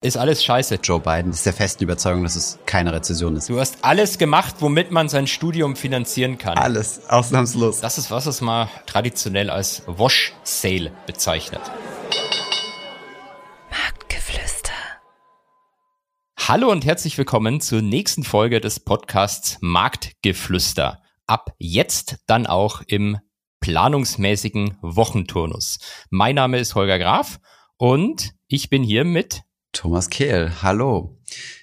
Ist alles scheiße. Joe Biden ist der festen Überzeugung, dass es keine Rezession ist. Du hast alles gemacht, womit man sein Studium finanzieren kann. Alles, ausnahmslos. Das ist, was es mal traditionell als Wash Sale bezeichnet. Marktgeflüster. Hallo und herzlich willkommen zur nächsten Folge des Podcasts Marktgeflüster. Ab jetzt dann auch im planungsmäßigen Wochenturnus. Mein Name ist Holger Graf und ich bin hier mit Thomas Kehl, hallo.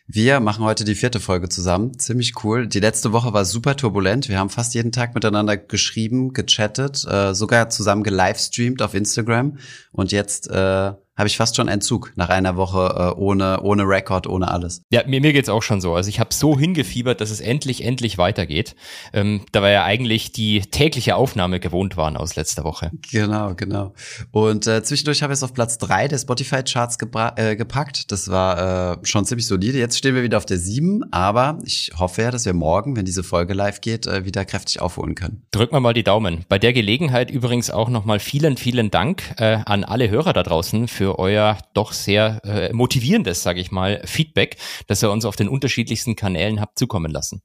Wir machen heute die vierte Folge zusammen. Ziemlich cool. Die letzte Woche war super turbulent. Wir haben fast jeden Tag miteinander geschrieben, gechattet, äh, sogar zusammen gelivestreamt auf Instagram. Und jetzt äh, habe ich fast schon Entzug nach einer Woche äh, ohne, ohne Rekord, ohne alles. Ja, mir, mir geht's auch schon so. Also ich habe so hingefiebert, dass es endlich, endlich weitergeht. Ähm, da war ja eigentlich die tägliche Aufnahme gewohnt waren aus letzter Woche. Genau, genau. Und äh, zwischendurch habe ich es auf Platz drei der Spotify-Charts äh, gepackt. Das war äh, schon ziemlich solide. Jetzt stehen wir wieder auf der sieben, aber ich hoffe ja, dass wir morgen, wenn diese Folge live geht, äh, wieder kräftig aufholen können. Drücken wir mal die Daumen. Bei der Gelegenheit übrigens auch nochmal vielen, vielen Dank äh, an alle Hörer da draußen für für euer doch sehr äh, motivierendes, sage ich mal, Feedback, das ihr uns auf den unterschiedlichsten Kanälen habt zukommen lassen.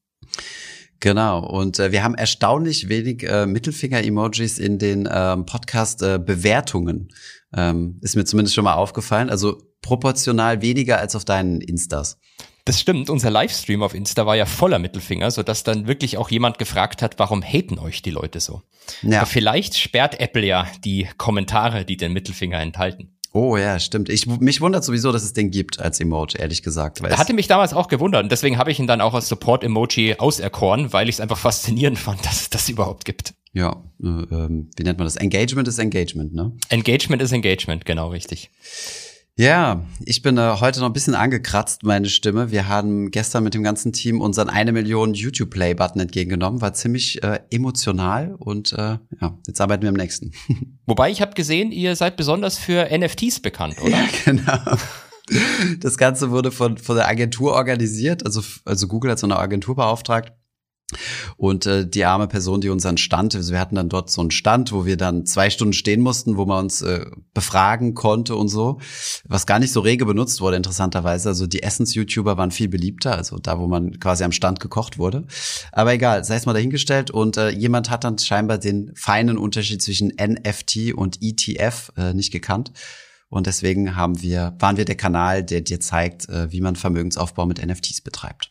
Genau, und äh, wir haben erstaunlich wenig äh, Mittelfinger-Emojis in den ähm, Podcast-Bewertungen. Äh, ähm, ist mir zumindest schon mal aufgefallen. Also proportional weniger als auf deinen Instas. Das stimmt, unser Livestream auf Insta war ja voller Mittelfinger, sodass dann wirklich auch jemand gefragt hat, warum haten euch die Leute so? Ja. Aber vielleicht sperrt Apple ja die Kommentare, die den Mittelfinger enthalten. Oh ja, stimmt. Ich, mich wundert sowieso, dass es den gibt als Emoji, ehrlich gesagt. Weil Hatte mich damals auch gewundert und deswegen habe ich ihn dann auch als Support-Emoji auserkoren, weil ich es einfach faszinierend fand, dass es das überhaupt gibt. Ja, äh, ähm, wie nennt man das? Engagement ist Engagement, ne? Engagement ist Engagement, genau richtig. Ja, ich bin äh, heute noch ein bisschen angekratzt, meine Stimme. Wir haben gestern mit dem ganzen Team unseren eine Million YouTube-Play-Button entgegengenommen. War ziemlich äh, emotional und äh, ja, jetzt arbeiten wir am nächsten. Wobei ich habe gesehen, ihr seid besonders für NFTs bekannt, oder? Ja, genau. Das Ganze wurde von, von der Agentur organisiert. Also, also Google hat so eine Agentur beauftragt und äh, die arme Person, die unseren Stand, also wir hatten dann dort so einen Stand, wo wir dann zwei Stunden stehen mussten, wo man uns äh, befragen konnte und so, was gar nicht so rege benutzt wurde, interessanterweise. Also die Essens-YouTuber waren viel beliebter, also da, wo man quasi am Stand gekocht wurde. Aber egal, sei es mal dahingestellt. Und äh, jemand hat dann scheinbar den feinen Unterschied zwischen NFT und ETF äh, nicht gekannt. Und deswegen haben wir, waren wir der Kanal, der dir zeigt, äh, wie man Vermögensaufbau mit NFTs betreibt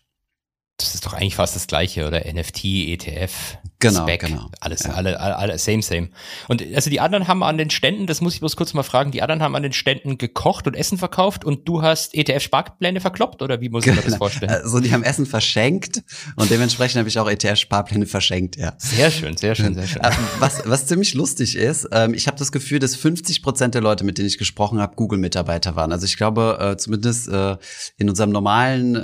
das ist doch eigentlich fast das gleiche, oder? NFT, ETF, genau, Spec, genau. alles, ja. alle, alle, same, same. Und also die anderen haben an den Ständen, das muss ich bloß kurz mal fragen, die anderen haben an den Ständen gekocht und Essen verkauft und du hast ETF-Sparpläne verkloppt oder wie muss ich mir das genau. vorstellen? Also die haben Essen verschenkt und dementsprechend habe ich auch ETF-Sparpläne verschenkt, ja. Sehr schön, sehr schön, sehr schön. Äh, was, was ziemlich lustig ist, ähm, ich habe das Gefühl, dass 50 Prozent der Leute, mit denen ich gesprochen habe, Google-Mitarbeiter waren. Also ich glaube, äh, zumindest äh, in unserem normalen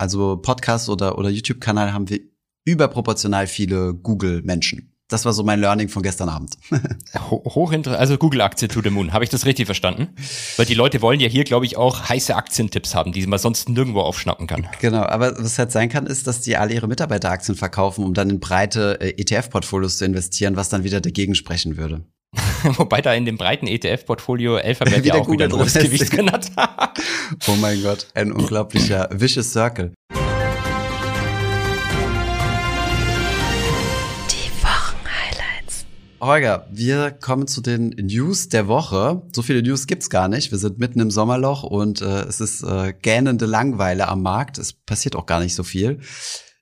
also Podcast oder, oder YouTube-Kanal haben wir überproportional viele Google-Menschen. Das war so mein Learning von gestern Abend. Hochinteressant, also Google-Aktie to the Moon. Habe ich das richtig verstanden? Weil die Leute wollen ja hier, glaube ich, auch heiße Aktientipps haben, die man sonst nirgendwo aufschnappen kann. Genau, aber was halt sein kann, ist, dass die alle ihre Mitarbeiteraktien verkaufen, um dann in breite äh, ETF-Portfolios zu investieren, was dann wieder dagegen sprechen würde. Wobei da in dem breiten ETF-Portfolio Alphabet ja auch Google wieder ein hohes Gewicht drin hat. oh mein Gott, ein unglaublicher vicious circle. Die Wochenhighlights. Holger, wir kommen zu den News der Woche. So viele News gibt's gar nicht. Wir sind mitten im Sommerloch und äh, es ist äh, gähnende Langweile am Markt. Es passiert auch gar nicht so viel.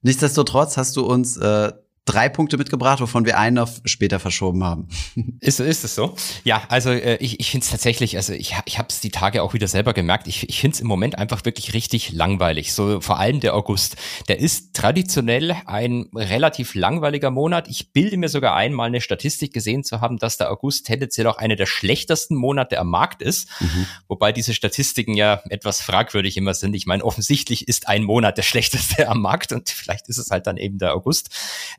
Nichtsdestotrotz hast du uns äh, drei Punkte mitgebracht, wovon wir einen auf später verschoben haben. Ist, ist es so? Ja, also äh, ich, ich finde es tatsächlich, also ich, ich habe es die Tage auch wieder selber gemerkt, ich, ich finde es im Moment einfach wirklich richtig langweilig. So vor allem der August. Der ist traditionell ein relativ langweiliger Monat. Ich bilde mir sogar ein, mal eine Statistik gesehen zu haben, dass der August tendenziell auch einer der schlechtesten Monate am Markt ist. Mhm. Wobei diese Statistiken ja etwas fragwürdig immer sind. Ich meine, offensichtlich ist ein Monat der schlechteste am Markt und vielleicht ist es halt dann eben der August.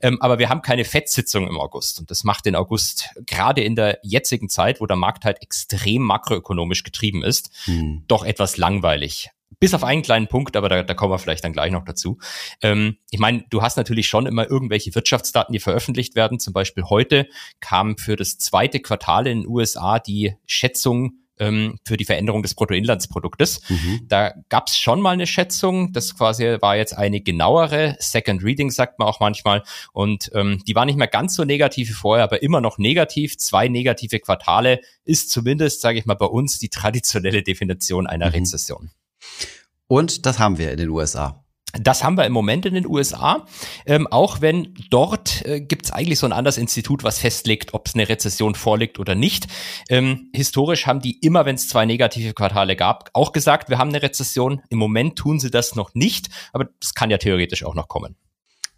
Ähm, aber wir haben keine Fettsitzung im August. Und das macht den August gerade in der jetzigen Zeit, wo der Markt halt extrem makroökonomisch getrieben ist, hm. doch etwas langweilig. Bis auf einen kleinen Punkt, aber da, da kommen wir vielleicht dann gleich noch dazu. Ähm, ich meine, du hast natürlich schon immer irgendwelche Wirtschaftsdaten, die veröffentlicht werden. Zum Beispiel heute kam für das zweite Quartal in den USA die Schätzung ähm, für die Veränderung des Bruttoinlandsproduktes. Mhm. Da gab es schon mal eine Schätzung, das quasi war jetzt eine genauere, Second Reading sagt man auch manchmal, und ähm, die war nicht mehr ganz so negativ wie vorher, aber immer noch negativ. Zwei negative Quartale ist zumindest, sage ich mal, bei uns die traditionelle Definition einer mhm. Rezession. Und das haben wir in den USA. Das haben wir im Moment in den USA, ähm, auch wenn dort äh, gibt es eigentlich so ein anderes Institut, was festlegt, ob es eine Rezession vorliegt oder nicht. Ähm, historisch haben die immer, wenn es zwei negative Quartale gab, auch gesagt, wir haben eine Rezession. Im Moment tun sie das noch nicht, aber es kann ja theoretisch auch noch kommen.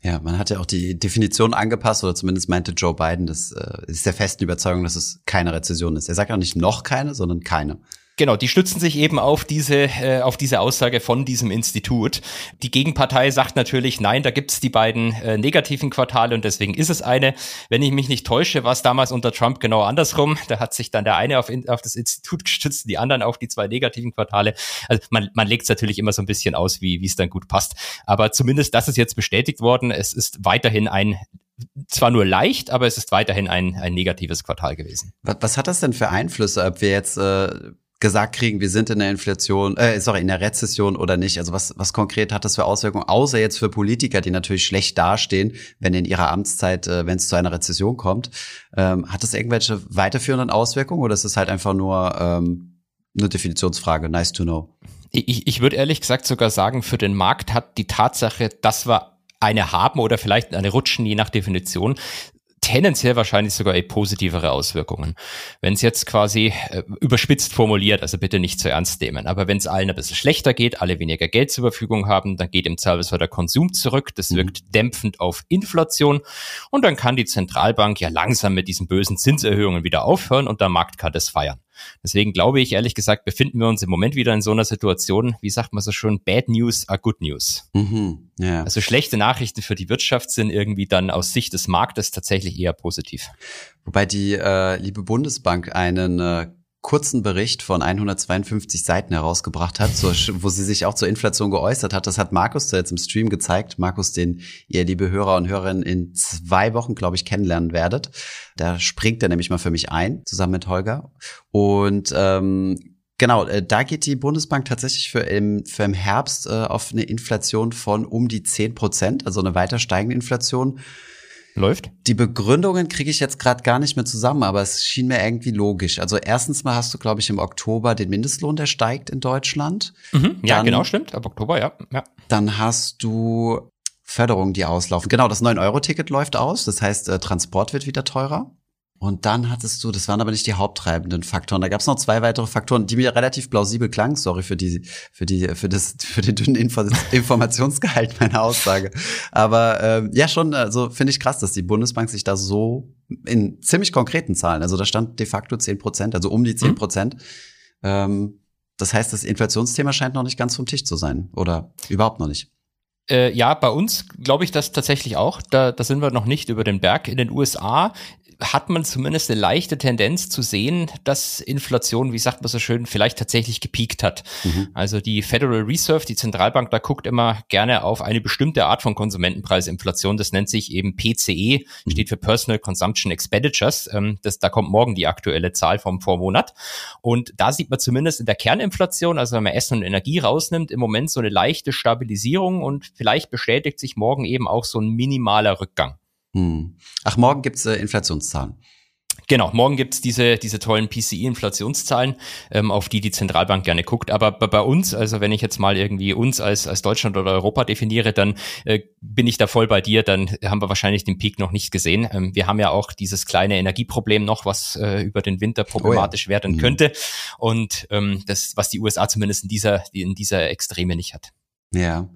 Ja, man hat ja auch die Definition angepasst, oder zumindest meinte Joe Biden, das äh, ist der festen Überzeugung, dass es keine Rezession ist. Er sagt auch nicht noch keine, sondern keine. Genau, die stützen sich eben auf diese, äh, auf diese Aussage von diesem Institut. Die Gegenpartei sagt natürlich, nein, da gibt's die beiden äh, negativen Quartale und deswegen ist es eine. Wenn ich mich nicht täusche, war es damals unter Trump genau andersrum. Da hat sich dann der eine auf, auf das Institut gestützt, die anderen auf die zwei negativen Quartale. Also man, man legt es natürlich immer so ein bisschen aus, wie es dann gut passt. Aber zumindest das ist jetzt bestätigt worden. Es ist weiterhin ein zwar nur leicht, aber es ist weiterhin ein, ein negatives Quartal gewesen. Was, was hat das denn für Einflüsse, ob wir jetzt äh, gesagt kriegen, wir sind in der Inflation, äh, sorry, in der Rezession oder nicht? Also was, was konkret hat das für Auswirkungen, außer jetzt für Politiker, die natürlich schlecht dastehen, wenn in ihrer Amtszeit, äh, wenn es zu einer Rezession kommt? Ähm, hat das irgendwelche weiterführenden Auswirkungen oder ist es halt einfach nur ähm, eine Definitionsfrage? Nice to know. Ich, ich würde ehrlich gesagt sogar sagen, für den Markt hat die Tatsache, dass wir eine haben oder vielleicht eine rutschen, je nach Definition, tendenziell wahrscheinlich sogar eh positivere Auswirkungen. Wenn es jetzt quasi äh, überspitzt formuliert, also bitte nicht zu ernst nehmen, aber wenn es allen ein bisschen schlechter geht, alle weniger Geld zur Verfügung haben, dann geht im Zweifelsfall der Konsum zurück, das mhm. wirkt dämpfend auf Inflation und dann kann die Zentralbank ja langsam mit diesen bösen Zinserhöhungen wieder aufhören und der Markt kann das feiern. Deswegen glaube ich, ehrlich gesagt, befinden wir uns im Moment wieder in so einer Situation, wie sagt man so schon, Bad News are Good News. Mhm, ja. Also schlechte Nachrichten für die Wirtschaft sind irgendwie dann aus Sicht des Marktes tatsächlich eher positiv. Wobei die äh, liebe Bundesbank einen äh, kurzen Bericht von 152 Seiten herausgebracht hat, so, wo sie sich auch zur Inflation geäußert hat. Das hat Markus da jetzt im Stream gezeigt. Markus, den ihr, liebe Hörer und Hörerinnen, in zwei Wochen, glaube ich, kennenlernen werdet. Da springt er nämlich mal für mich ein, zusammen mit Holger. Und ähm, Genau, äh, da geht die Bundesbank tatsächlich für im, für im Herbst äh, auf eine Inflation von um die 10 Prozent, also eine weiter steigende Inflation. Läuft? Die Begründungen kriege ich jetzt gerade gar nicht mehr zusammen, aber es schien mir irgendwie logisch. Also erstens mal hast du, glaube ich, im Oktober den Mindestlohn, der steigt in Deutschland. Mhm, ja, dann, genau, stimmt. Ab Oktober, ja. ja. Dann hast du Förderungen, die auslaufen. Genau, das 9-Euro-Ticket läuft aus. Das heißt, äh, Transport wird wieder teurer. Und dann hattest du, das waren aber nicht die haupttreibenden Faktoren. Da gab es noch zwei weitere Faktoren, die mir relativ plausibel klangen. Sorry für die, für die, für das, für den dünnen Info Informationsgehalt meiner Aussage. Aber ähm, ja, schon, also finde ich krass, dass die Bundesbank sich da so in ziemlich konkreten Zahlen, also da stand de facto zehn Prozent, also um die zehn mhm. Prozent. Mhm. Ähm, das heißt, das Inflationsthema scheint noch nicht ganz vom Tisch zu sein oder überhaupt noch nicht. Äh, ja, bei uns glaube ich das tatsächlich auch. Da, da sind wir noch nicht über den Berg. In den USA hat man zumindest eine leichte Tendenz zu sehen, dass Inflation, wie sagt man so schön, vielleicht tatsächlich gepiekt hat. Mhm. Also die Federal Reserve, die Zentralbank, da guckt immer gerne auf eine bestimmte Art von Konsumentenpreisinflation. Das nennt sich eben PCE, mhm. steht für Personal Consumption Expenditures. Ähm, das, da kommt morgen die aktuelle Zahl vom Vormonat. Und da sieht man zumindest in der Kerninflation, also wenn man Essen und Energie rausnimmt, im Moment so eine leichte Stabilisierung und vielleicht bestätigt sich morgen eben auch so ein minimaler Rückgang. Hm. Ach, morgen gibt's äh, Inflationszahlen. Genau, morgen gibt's diese, diese tollen PCI-Inflationszahlen, ähm, auf die die Zentralbank gerne guckt. Aber bei, uns, also wenn ich jetzt mal irgendwie uns als, als Deutschland oder Europa definiere, dann äh, bin ich da voll bei dir, dann haben wir wahrscheinlich den Peak noch nicht gesehen. Ähm, wir haben ja auch dieses kleine Energieproblem noch, was äh, über den Winter problematisch oh ja. werden mhm. könnte. Und ähm, das, was die USA zumindest in dieser, in dieser Extreme nicht hat. Ja.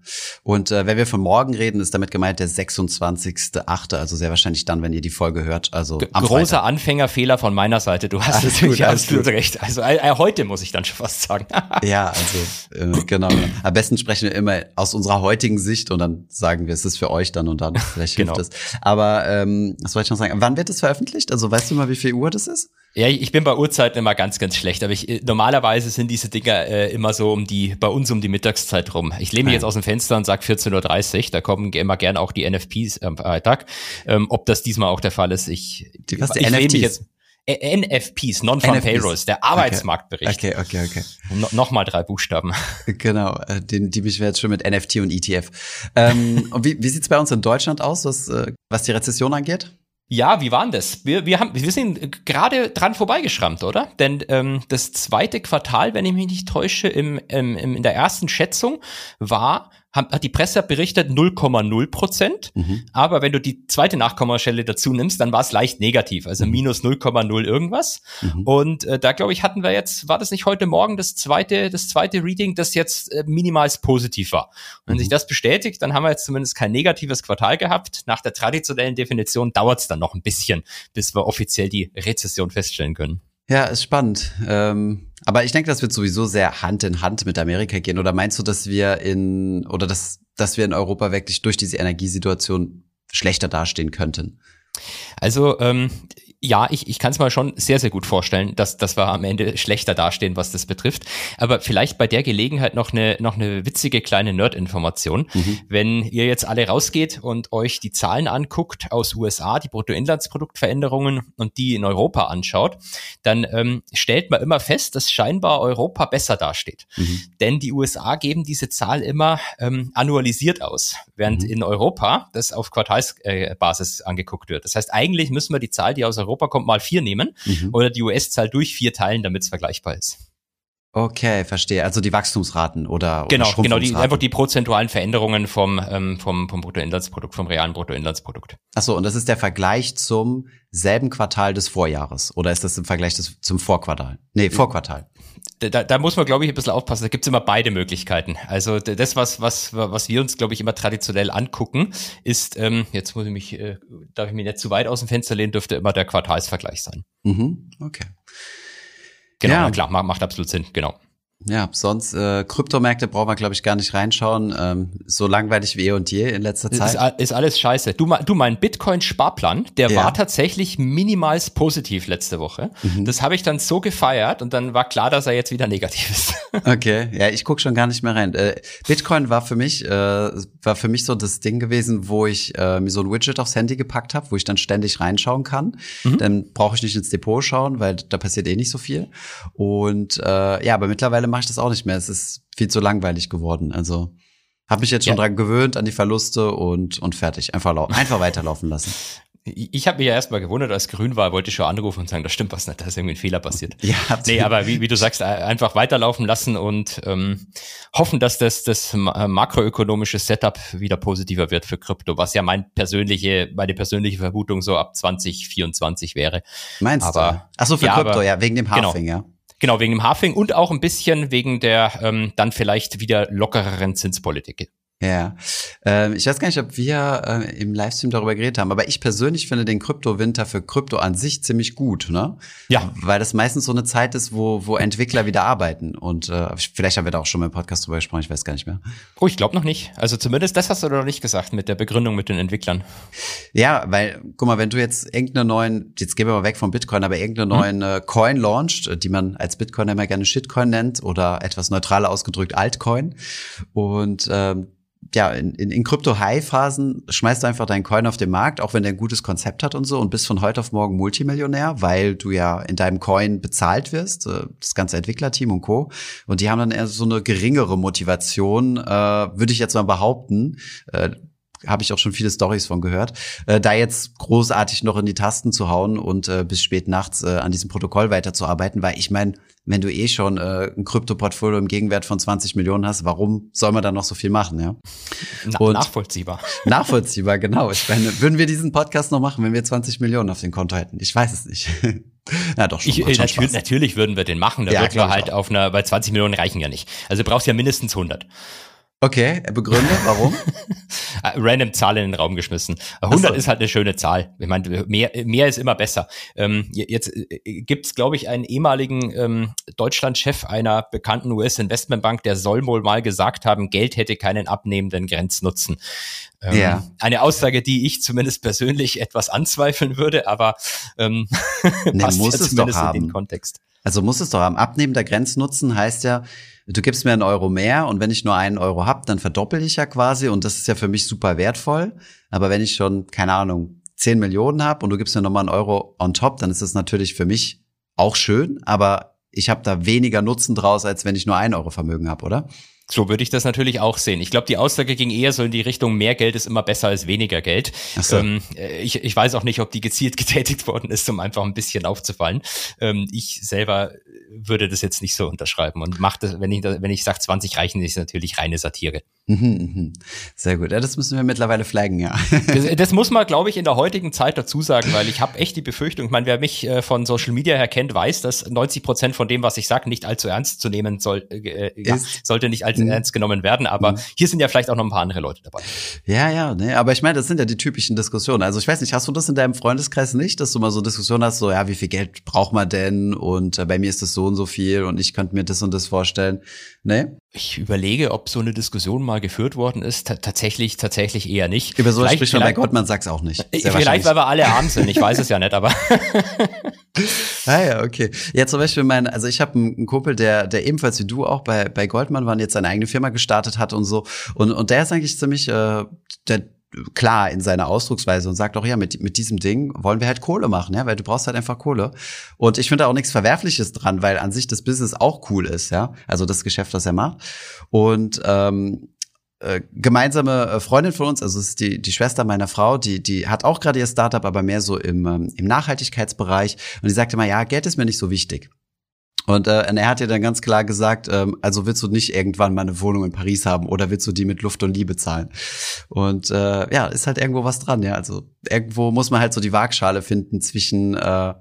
Und äh, wenn wir von morgen reden, ist damit gemeint der 26.8., also sehr wahrscheinlich dann, wenn ihr die Folge hört. Also am Großer Freitag. Anfängerfehler von meiner Seite. Du hast natürlich absolut recht. Also äh, äh, heute muss ich dann schon fast sagen. ja, also äh, genau. Am besten sprechen wir immer aus unserer heutigen Sicht und dann sagen wir, es ist für euch dann und dann. Vielleicht hilft genau. es. Aber ähm, was wollte ich noch sagen? Wann wird es veröffentlicht? Also weißt du mal, wie viel Uhr das ist? Ja, ich bin bei Uhrzeiten immer ganz, ganz schlecht, aber ich, normalerweise sind diese Dinger äh, immer so um die, bei uns um die Mittagszeit rum. Ich lehne mich jetzt aus dem Fenster und sage 14.30 Uhr, da kommen immer gerne auch die NFPs am Freitag. Ähm, ob das diesmal auch der Fall ist, ich, die, was, die ich NFTs? Jetzt, Äh, NFPs, Non-Farm Payrolls, der Arbeitsmarktbericht. Okay, okay, okay. No, Nochmal drei Buchstaben. Genau, äh, den, die mich jetzt schon mit NFT und ETF. Ähm, und wie, wie sieht's bei uns in Deutschland aus, was, äh, was die Rezession angeht? Ja, wie waren das? Wir, wir, haben, wir sind gerade dran vorbeigeschrammt, oder? Denn ähm, das zweite Quartal, wenn ich mich nicht täusche, im, im, in der ersten Schätzung war hat die Presse berichtet 0,0 Prozent. Mhm. Aber wenn du die zweite Nachkommastelle dazu nimmst, dann war es leicht negativ, also mhm. minus 0,0 irgendwas. Mhm. Und äh, da glaube ich hatten wir jetzt, war das nicht heute Morgen das zweite, das zweite Reading, das jetzt äh, minimals positiv war. Und wenn sich mhm. das bestätigt, dann haben wir jetzt zumindest kein negatives Quartal gehabt. Nach der traditionellen Definition dauert es dann noch ein bisschen, bis wir offiziell die Rezession feststellen können. Ja, ist spannend. Ähm, aber ich denke, das wird sowieso sehr Hand in Hand mit Amerika gehen. Oder meinst du, dass wir in oder dass, dass wir in Europa wirklich durch diese Energiesituation schlechter dastehen könnten? Also ähm, ja, ich, ich kann es mal schon sehr, sehr gut vorstellen, dass, dass wir am Ende schlechter dastehen, was das betrifft. Aber vielleicht bei der Gelegenheit noch eine, noch eine witzige kleine Nerd-Information. Mhm. Wenn ihr jetzt alle rausgeht und euch die Zahlen anguckt aus USA, die Bruttoinlandsproduktveränderungen und die in Europa anschaut, dann ähm, stellt man immer fest, dass scheinbar Europa besser dasteht. Mhm. Denn die USA geben diese Zahl immer ähm, annualisiert aus, während mhm. in Europa das auf Quartalsbasis äh, angeguckt wird. Das heißt, eigentlich müssen wir die Zahl, die aus Europa Europa kommt, mal vier nehmen mhm. oder die US-Zahl durch vier teilen, damit es vergleichbar ist. Okay, verstehe. Also die Wachstumsraten oder genau, oder genau, die, einfach die prozentualen Veränderungen vom ähm, vom vom Bruttoinlandsprodukt, vom realen Bruttoinlandsprodukt. Ach so, und das ist der Vergleich zum selben Quartal des Vorjahres oder ist das im Vergleich des, zum Vorquartal? Nee, Vorquartal. Da, da muss man, glaube ich, ein bisschen aufpassen. Da gibt's immer beide Möglichkeiten. Also das, was, was, was wir uns, glaube ich, immer traditionell angucken, ist, ähm, jetzt muss ich mich, äh, darf ich mich nicht zu weit aus dem Fenster lehnen, dürfte immer der Quartalsvergleich sein. Mhm, okay. Genau, ja. klar, macht, macht absolut Sinn, genau. Ja, sonst äh, Kryptomärkte brauchen wir, glaube ich, gar nicht reinschauen. Ähm, so langweilig wie eh und je in letzter Zeit. Ist, ist alles scheiße. Du, du mein Bitcoin-Sparplan, der ja. war tatsächlich minimals positiv letzte Woche. Mhm. Das habe ich dann so gefeiert und dann war klar, dass er jetzt wieder negativ ist. Okay, ja, ich guck schon gar nicht mehr rein. Äh, Bitcoin war für mich äh, war für mich so das Ding gewesen, wo ich äh, mir so ein Widget aufs Handy gepackt habe, wo ich dann ständig reinschauen kann. Mhm. Dann brauche ich nicht ins Depot schauen, weil da passiert eh nicht so viel. Und äh, ja, aber mittlerweile mache ich das auch nicht mehr. Es ist viel zu langweilig geworden. Also habe mich jetzt schon ja. dran gewöhnt an die Verluste und und fertig. Einfach einfach weiterlaufen lassen. Ich habe mich ja erstmal gewundert, als grün war, wollte ich schon anrufen und sagen, da stimmt was nicht, da ist irgendwie ein Fehler passiert. Ja, nee, aber wie, wie du sagst, einfach weiterlaufen lassen und ähm, hoffen, dass das, das makroökonomische Setup wieder positiver wird für Krypto, was ja mein persönliche, meine persönliche Vermutung so ab 2024 wäre. Meinst aber, du? Ach so, für ja, Krypto, aber, ja, wegen dem Halving, genau. ja. Genau, wegen dem Hafing und auch ein bisschen wegen der ähm, dann vielleicht wieder lockereren Zinspolitik. Ja, ähm, ich weiß gar nicht, ob wir äh, im Livestream darüber geredet haben, aber ich persönlich finde den Kryptowinter für Krypto an sich ziemlich gut, ne? Ja. Weil das meistens so eine Zeit ist, wo, wo Entwickler wieder arbeiten. Und äh, vielleicht haben wir da auch schon mal im Podcast drüber gesprochen, ich weiß gar nicht mehr. Oh, ich glaube noch nicht. Also zumindest das hast du noch nicht gesagt mit der Begründung mit den Entwicklern. Ja, weil, guck mal, wenn du jetzt irgendeinen neuen, jetzt gehen wir mal weg vom Bitcoin, aber irgendeinen hm. neuen äh, Coin launcht, die man als Bitcoin immer gerne Shitcoin nennt oder etwas neutraler ausgedrückt Altcoin und ähm, ja, in, in, in Krypto-High-Phasen schmeißt du einfach deinen Coin auf den Markt, auch wenn der ein gutes Konzept hat und so und bist von heute auf morgen Multimillionär, weil du ja in deinem Coin bezahlt wirst, äh, das ganze Entwicklerteam und Co. Und die haben dann eher so eine geringere Motivation, äh, würde ich jetzt mal behaupten, äh, habe ich auch schon viele Stories von gehört, äh, da jetzt großartig noch in die Tasten zu hauen und äh, bis spät nachts äh, an diesem Protokoll weiterzuarbeiten, weil ich meine, wenn du eh schon äh, ein Krypto-Portfolio im Gegenwert von 20 Millionen hast, warum soll man da noch so viel machen, ja? Na, nachvollziehbar. Nachvollziehbar, genau. Ich meine, würden wir diesen Podcast noch machen, wenn wir 20 Millionen auf dem Konto hätten? Ich weiß es nicht. ja, doch schon. Ich, schon natürlich, natürlich, würden wir den machen. Da ja, würden wir halt auf einer, weil 20 Millionen reichen ja nicht. Also du brauchst ja mindestens 100. Okay, begründe, warum? Random Zahl in den Raum geschmissen. 100 so. ist halt eine schöne Zahl. Ich meine, mehr, mehr ist immer besser. Ähm, jetzt äh, gibt es, glaube ich, einen ehemaligen ähm, Deutschlandchef einer bekannten US-Investmentbank, der soll wohl mal gesagt haben, Geld hätte keinen abnehmenden Grenznutzen. Ähm, ja. Eine Aussage, die ich zumindest persönlich etwas anzweifeln würde, aber ähm, nee, passt muss ja zumindest in den Kontext. Also muss es doch haben. Abnehmender Grenznutzen heißt ja, du gibst mir einen Euro mehr und wenn ich nur einen Euro hab, dann verdoppel ich ja quasi und das ist ja für mich super wertvoll. Aber wenn ich schon, keine Ahnung, 10 Millionen habe und du gibst mir nochmal einen Euro on top, dann ist das natürlich für mich auch schön, aber ich habe da weniger Nutzen draus, als wenn ich nur ein Euro Vermögen habe, oder? So würde ich das natürlich auch sehen. Ich glaube, die Aussage ging eher so in die Richtung, mehr Geld ist immer besser als weniger Geld. So. Ähm, ich, ich weiß auch nicht, ob die gezielt getätigt worden ist, um einfach ein bisschen aufzufallen. Ähm, ich selber würde das jetzt nicht so unterschreiben und macht das, wenn ich, wenn ich sage, 20 reichen, ist natürlich reine Satire. Mhm, mhm. Sehr gut. Ja, das müssen wir mittlerweile flaggen, ja. Das, das muss man, glaube ich, in der heutigen Zeit dazu sagen, weil ich habe echt die Befürchtung, ich meine, wer mich äh, von Social Media her kennt, weiß, dass 90 Prozent von dem, was ich sage, nicht allzu ernst zu nehmen soll, äh, ja, sollte nicht allzu Mhm. ernst genommen werden. Aber Mhm. hier sind ja vielleicht auch noch ein paar andere Leute dabei. Ja, ja, ne, aber ich meine, das sind ja die typischen Diskussionen. Also ich weiß nicht, hast du das in deinem Freundeskreis nicht, dass du mal so Diskussionen hast, so, ja, wie viel Geld braucht man denn? Und äh, bei mir ist das so und so viel und ich könnte mir das und das vorstellen. Ne? Ich überlege, ob so eine Diskussion mal geführt worden ist. T tatsächlich, tatsächlich eher nicht. Über so Vielleicht- spricht man bei Gottmann Sachs auch nicht. Äh, Sehr Vielleicht, weil wir alle arm sind. Ich weiß es ja nicht, aber Ah ja, okay. Ja, zum Beispiel mein, also ich habe einen Kumpel, der, der ebenfalls wie du auch bei, bei Goldman war und jetzt seine eigene Firma gestartet hat und so. Und, und der ist eigentlich ziemlich äh, der, klar in seiner Ausdrucksweise und sagt auch, ja, mit, mit diesem Ding wollen wir halt Kohle machen, ja, weil du brauchst halt einfach Kohle. Und ich finde auch nichts Verwerfliches dran, weil an sich das Business auch cool ist, ja. Also das Geschäft, das er macht. Und ähm, äh, gemeinsame äh, Freundin von uns, also es ist die, die Schwester meiner Frau, die, die hat auch gerade ihr Startup, aber mehr so im, ähm, im Nachhaltigkeitsbereich. Und die sagte immer, ja, Geld ist mir nicht so wichtig. Und, äh, und er hat ihr dann ganz klar gesagt, ähm, also willst du nicht irgendwann mal eine Wohnung in Paris haben oder willst du die mit Luft und Liebe zahlen? Und äh, ja, ist halt irgendwo was dran, ja. Also irgendwo muss man halt so die Waagschale finden zwischen äh,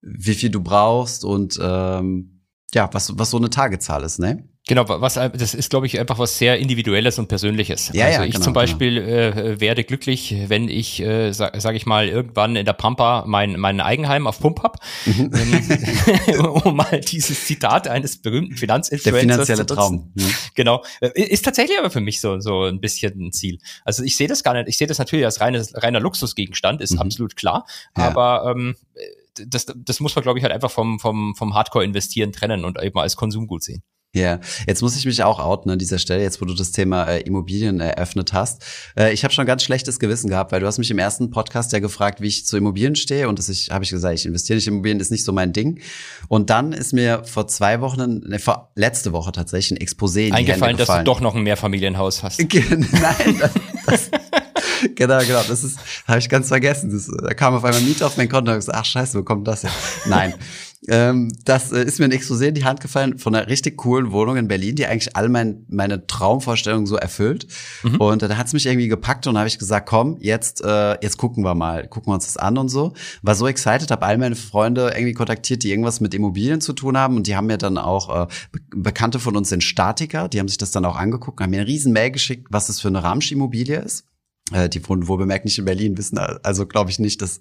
wie viel du brauchst und ähm, ja, was, was so eine Tagezahl ist, ne? Genau, was das ist, glaube ich, einfach was sehr Individuelles und Persönliches. Ja, also ja, ich genau, zum Beispiel äh, werde glücklich, wenn ich, äh, sag, sag ich mal, irgendwann in der Pampa mein, mein Eigenheim auf Pump hab. Mhm. Ähm, um mal dieses Zitat eines berühmten Der Finanzinfluencers finanzielle zu nutzen. Traum. Mhm. Genau. Äh, Ist tatsächlich aber für mich so, so ein bisschen ein Ziel. Also ich sehe das gar nicht, ich sehe das natürlich als reines, reiner Luxusgegenstand, ist Mhm. absolut klar. Ja. Aber ähm, das, das muss man, glaube ich, halt einfach vom, vom, vom Hardcore-Investieren trennen und eben als Konsumgut sehen. Ja, jetzt muss ich mich auch outen an dieser Stelle, jetzt wo du das Thema äh, Immobilien eröffnet hast. Äh, ich habe schon ganz schlechtes Gewissen gehabt, weil du hast mich im ersten Podcast ja gefragt, wie ich zu Immobilien stehe und das ich habe ich gesagt, ich investiere nicht in Immobilien, ist nicht so mein Ding. Und dann ist mir vor zwei Wochen, ne, vor letzte Woche tatsächlich ein Exposé in Eingefallen, dass du doch noch ein Mehrfamilienhaus hast. Nein, das, das, genau, genau, das ist, habe ich ganz vergessen. Das, da kam auf einmal Miete auf mein Konto und ich so, ach scheiße, wo kommt das her? Nein. Ähm, das äh, ist mir ein Exposé in die Hand gefallen von einer richtig coolen Wohnung in Berlin, die eigentlich all mein, meine Traumvorstellungen so erfüllt. Und äh, da hat's mich irgendwie gepackt und habe ich gesagt, komm, jetzt, äh, jetzt gucken wir mal, gucken wir uns das an und so. War so excited, habe all meine Freunde irgendwie kontaktiert, die irgendwas mit Immobilien zu tun haben und die haben mir dann auch, äh, Be Bekannte von uns sind Statiker, die haben sich das dann auch angeguckt, haben mir eine riesen Mail geschickt, was das für eine Ramsch-Immobilie ist. Äh, die wohnen wohl bemerkt nicht in Berlin, wissen also glaube ich nicht, dass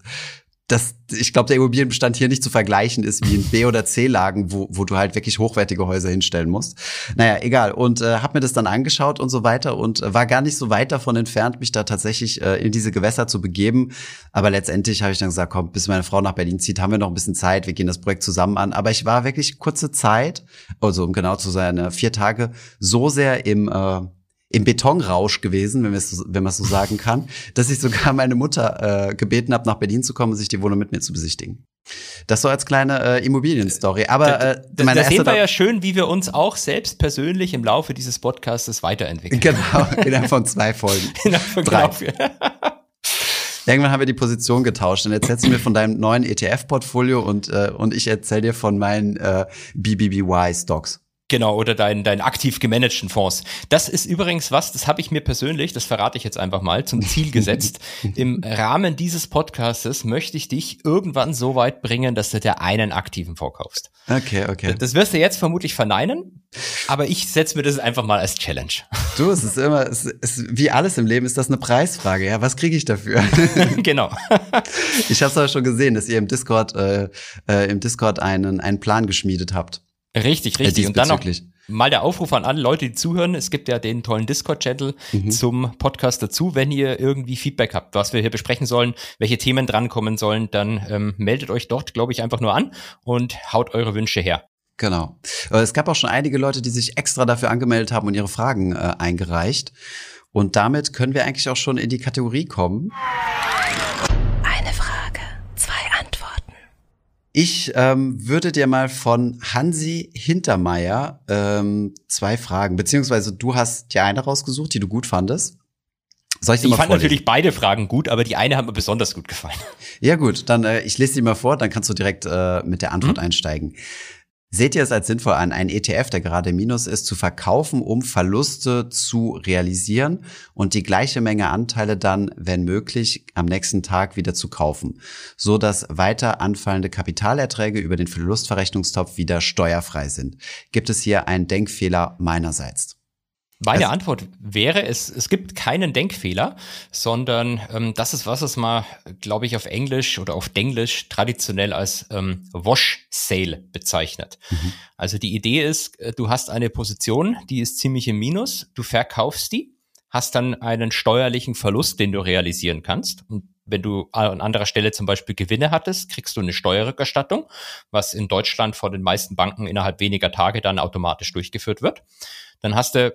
das, ich glaube, der Immobilienbestand hier nicht zu vergleichen ist wie in B- oder C-Lagen, wo, wo du halt wirklich hochwertige Häuser hinstellen musst. Naja, egal. Und äh, habe mir das dann angeschaut und so weiter und äh, war gar nicht so weit davon entfernt, mich da tatsächlich äh, in diese Gewässer zu begeben. Aber letztendlich habe ich dann gesagt, komm, bis meine Frau nach Berlin zieht, haben wir noch ein bisschen Zeit, wir gehen das Projekt zusammen an. Aber ich war wirklich kurze Zeit, also um genau zu sein, äh, vier Tage, so sehr im äh, im Betonrausch gewesen, wenn, so, wenn man es so sagen kann, dass ich sogar meine Mutter äh, gebeten habe, nach Berlin zu kommen und sich die Wohnung mit mir zu besichtigen. Das so als kleine äh, Immobilienstory. Aber äh, Da, meine da sehen erste wir ja schön, wie wir uns auch selbst persönlich im Laufe dieses Podcastes weiterentwickeln. genau innerhalb von zwei Folgen. Genau, Drei. genau. Irgendwann haben wir die Position getauscht. Dann erzählst du mir von deinem neuen ETF-Portfolio und äh, und ich erzähle dir von meinen äh, BBBY-Stocks. Genau, oder deinen dein aktiv gemanagten Fonds. Das ist übrigens was, das habe ich mir persönlich, das verrate ich jetzt einfach mal, zum Ziel gesetzt. Im Rahmen dieses Podcastes möchte ich dich irgendwann so weit bringen, dass du dir einen aktiven Fonds kaufst. Okay, okay. Das wirst du jetzt vermutlich verneinen, aber ich setze mir das einfach mal als Challenge. Du, es ist immer, es ist, wie alles im Leben ist das eine Preisfrage. Ja, was kriege ich dafür? genau. Ich habe es aber schon gesehen, dass ihr im Discord, äh, äh, im Discord einen, einen Plan geschmiedet habt. Richtig, Äh, richtig. Und dann noch mal der Aufruf an alle Leute, die zuhören. Es gibt ja den tollen Discord-Channel Mhm. zum Podcast dazu. Wenn ihr irgendwie Feedback habt, was wir hier besprechen sollen, welche Themen drankommen sollen, dann ähm, meldet euch dort, glaube ich, einfach nur an und haut eure Wünsche her. Genau. Äh, Es gab auch schon einige Leute, die sich extra dafür angemeldet haben und ihre Fragen äh, eingereicht. Und damit können wir eigentlich auch schon in die Kategorie kommen. Eine Ich ähm, würde dir mal von Hansi Hintermeier ähm, zwei Fragen, beziehungsweise du hast dir eine rausgesucht, die du gut fandest. Soll ich, ich fand vorlesen? natürlich beide Fragen gut, aber die eine hat mir besonders gut gefallen. Ja gut, dann äh, ich lese sie mal vor, dann kannst du direkt äh, mit der Antwort mhm. einsteigen. Seht ihr es als sinnvoll an, einen ETF, der gerade Minus ist, zu verkaufen, um Verluste zu realisieren und die gleiche Menge Anteile dann, wenn möglich, am nächsten Tag wieder zu kaufen, so dass weiter anfallende Kapitalerträge über den Verlustverrechnungstopf wieder steuerfrei sind? Gibt es hier einen Denkfehler meinerseits? Meine also, Antwort wäre, es, es gibt keinen Denkfehler, sondern ähm, das ist, was es mal, glaube ich, auf Englisch oder auf Denglisch traditionell als ähm, Wash Sale bezeichnet. Mhm. Also die Idee ist, äh, du hast eine Position, die ist ziemlich im Minus, du verkaufst die, hast dann einen steuerlichen Verlust, den du realisieren kannst. Und wenn du an anderer Stelle zum Beispiel Gewinne hattest, kriegst du eine Steuerrückerstattung, was in Deutschland vor den meisten Banken innerhalb weniger Tage dann automatisch durchgeführt wird. Dann hast du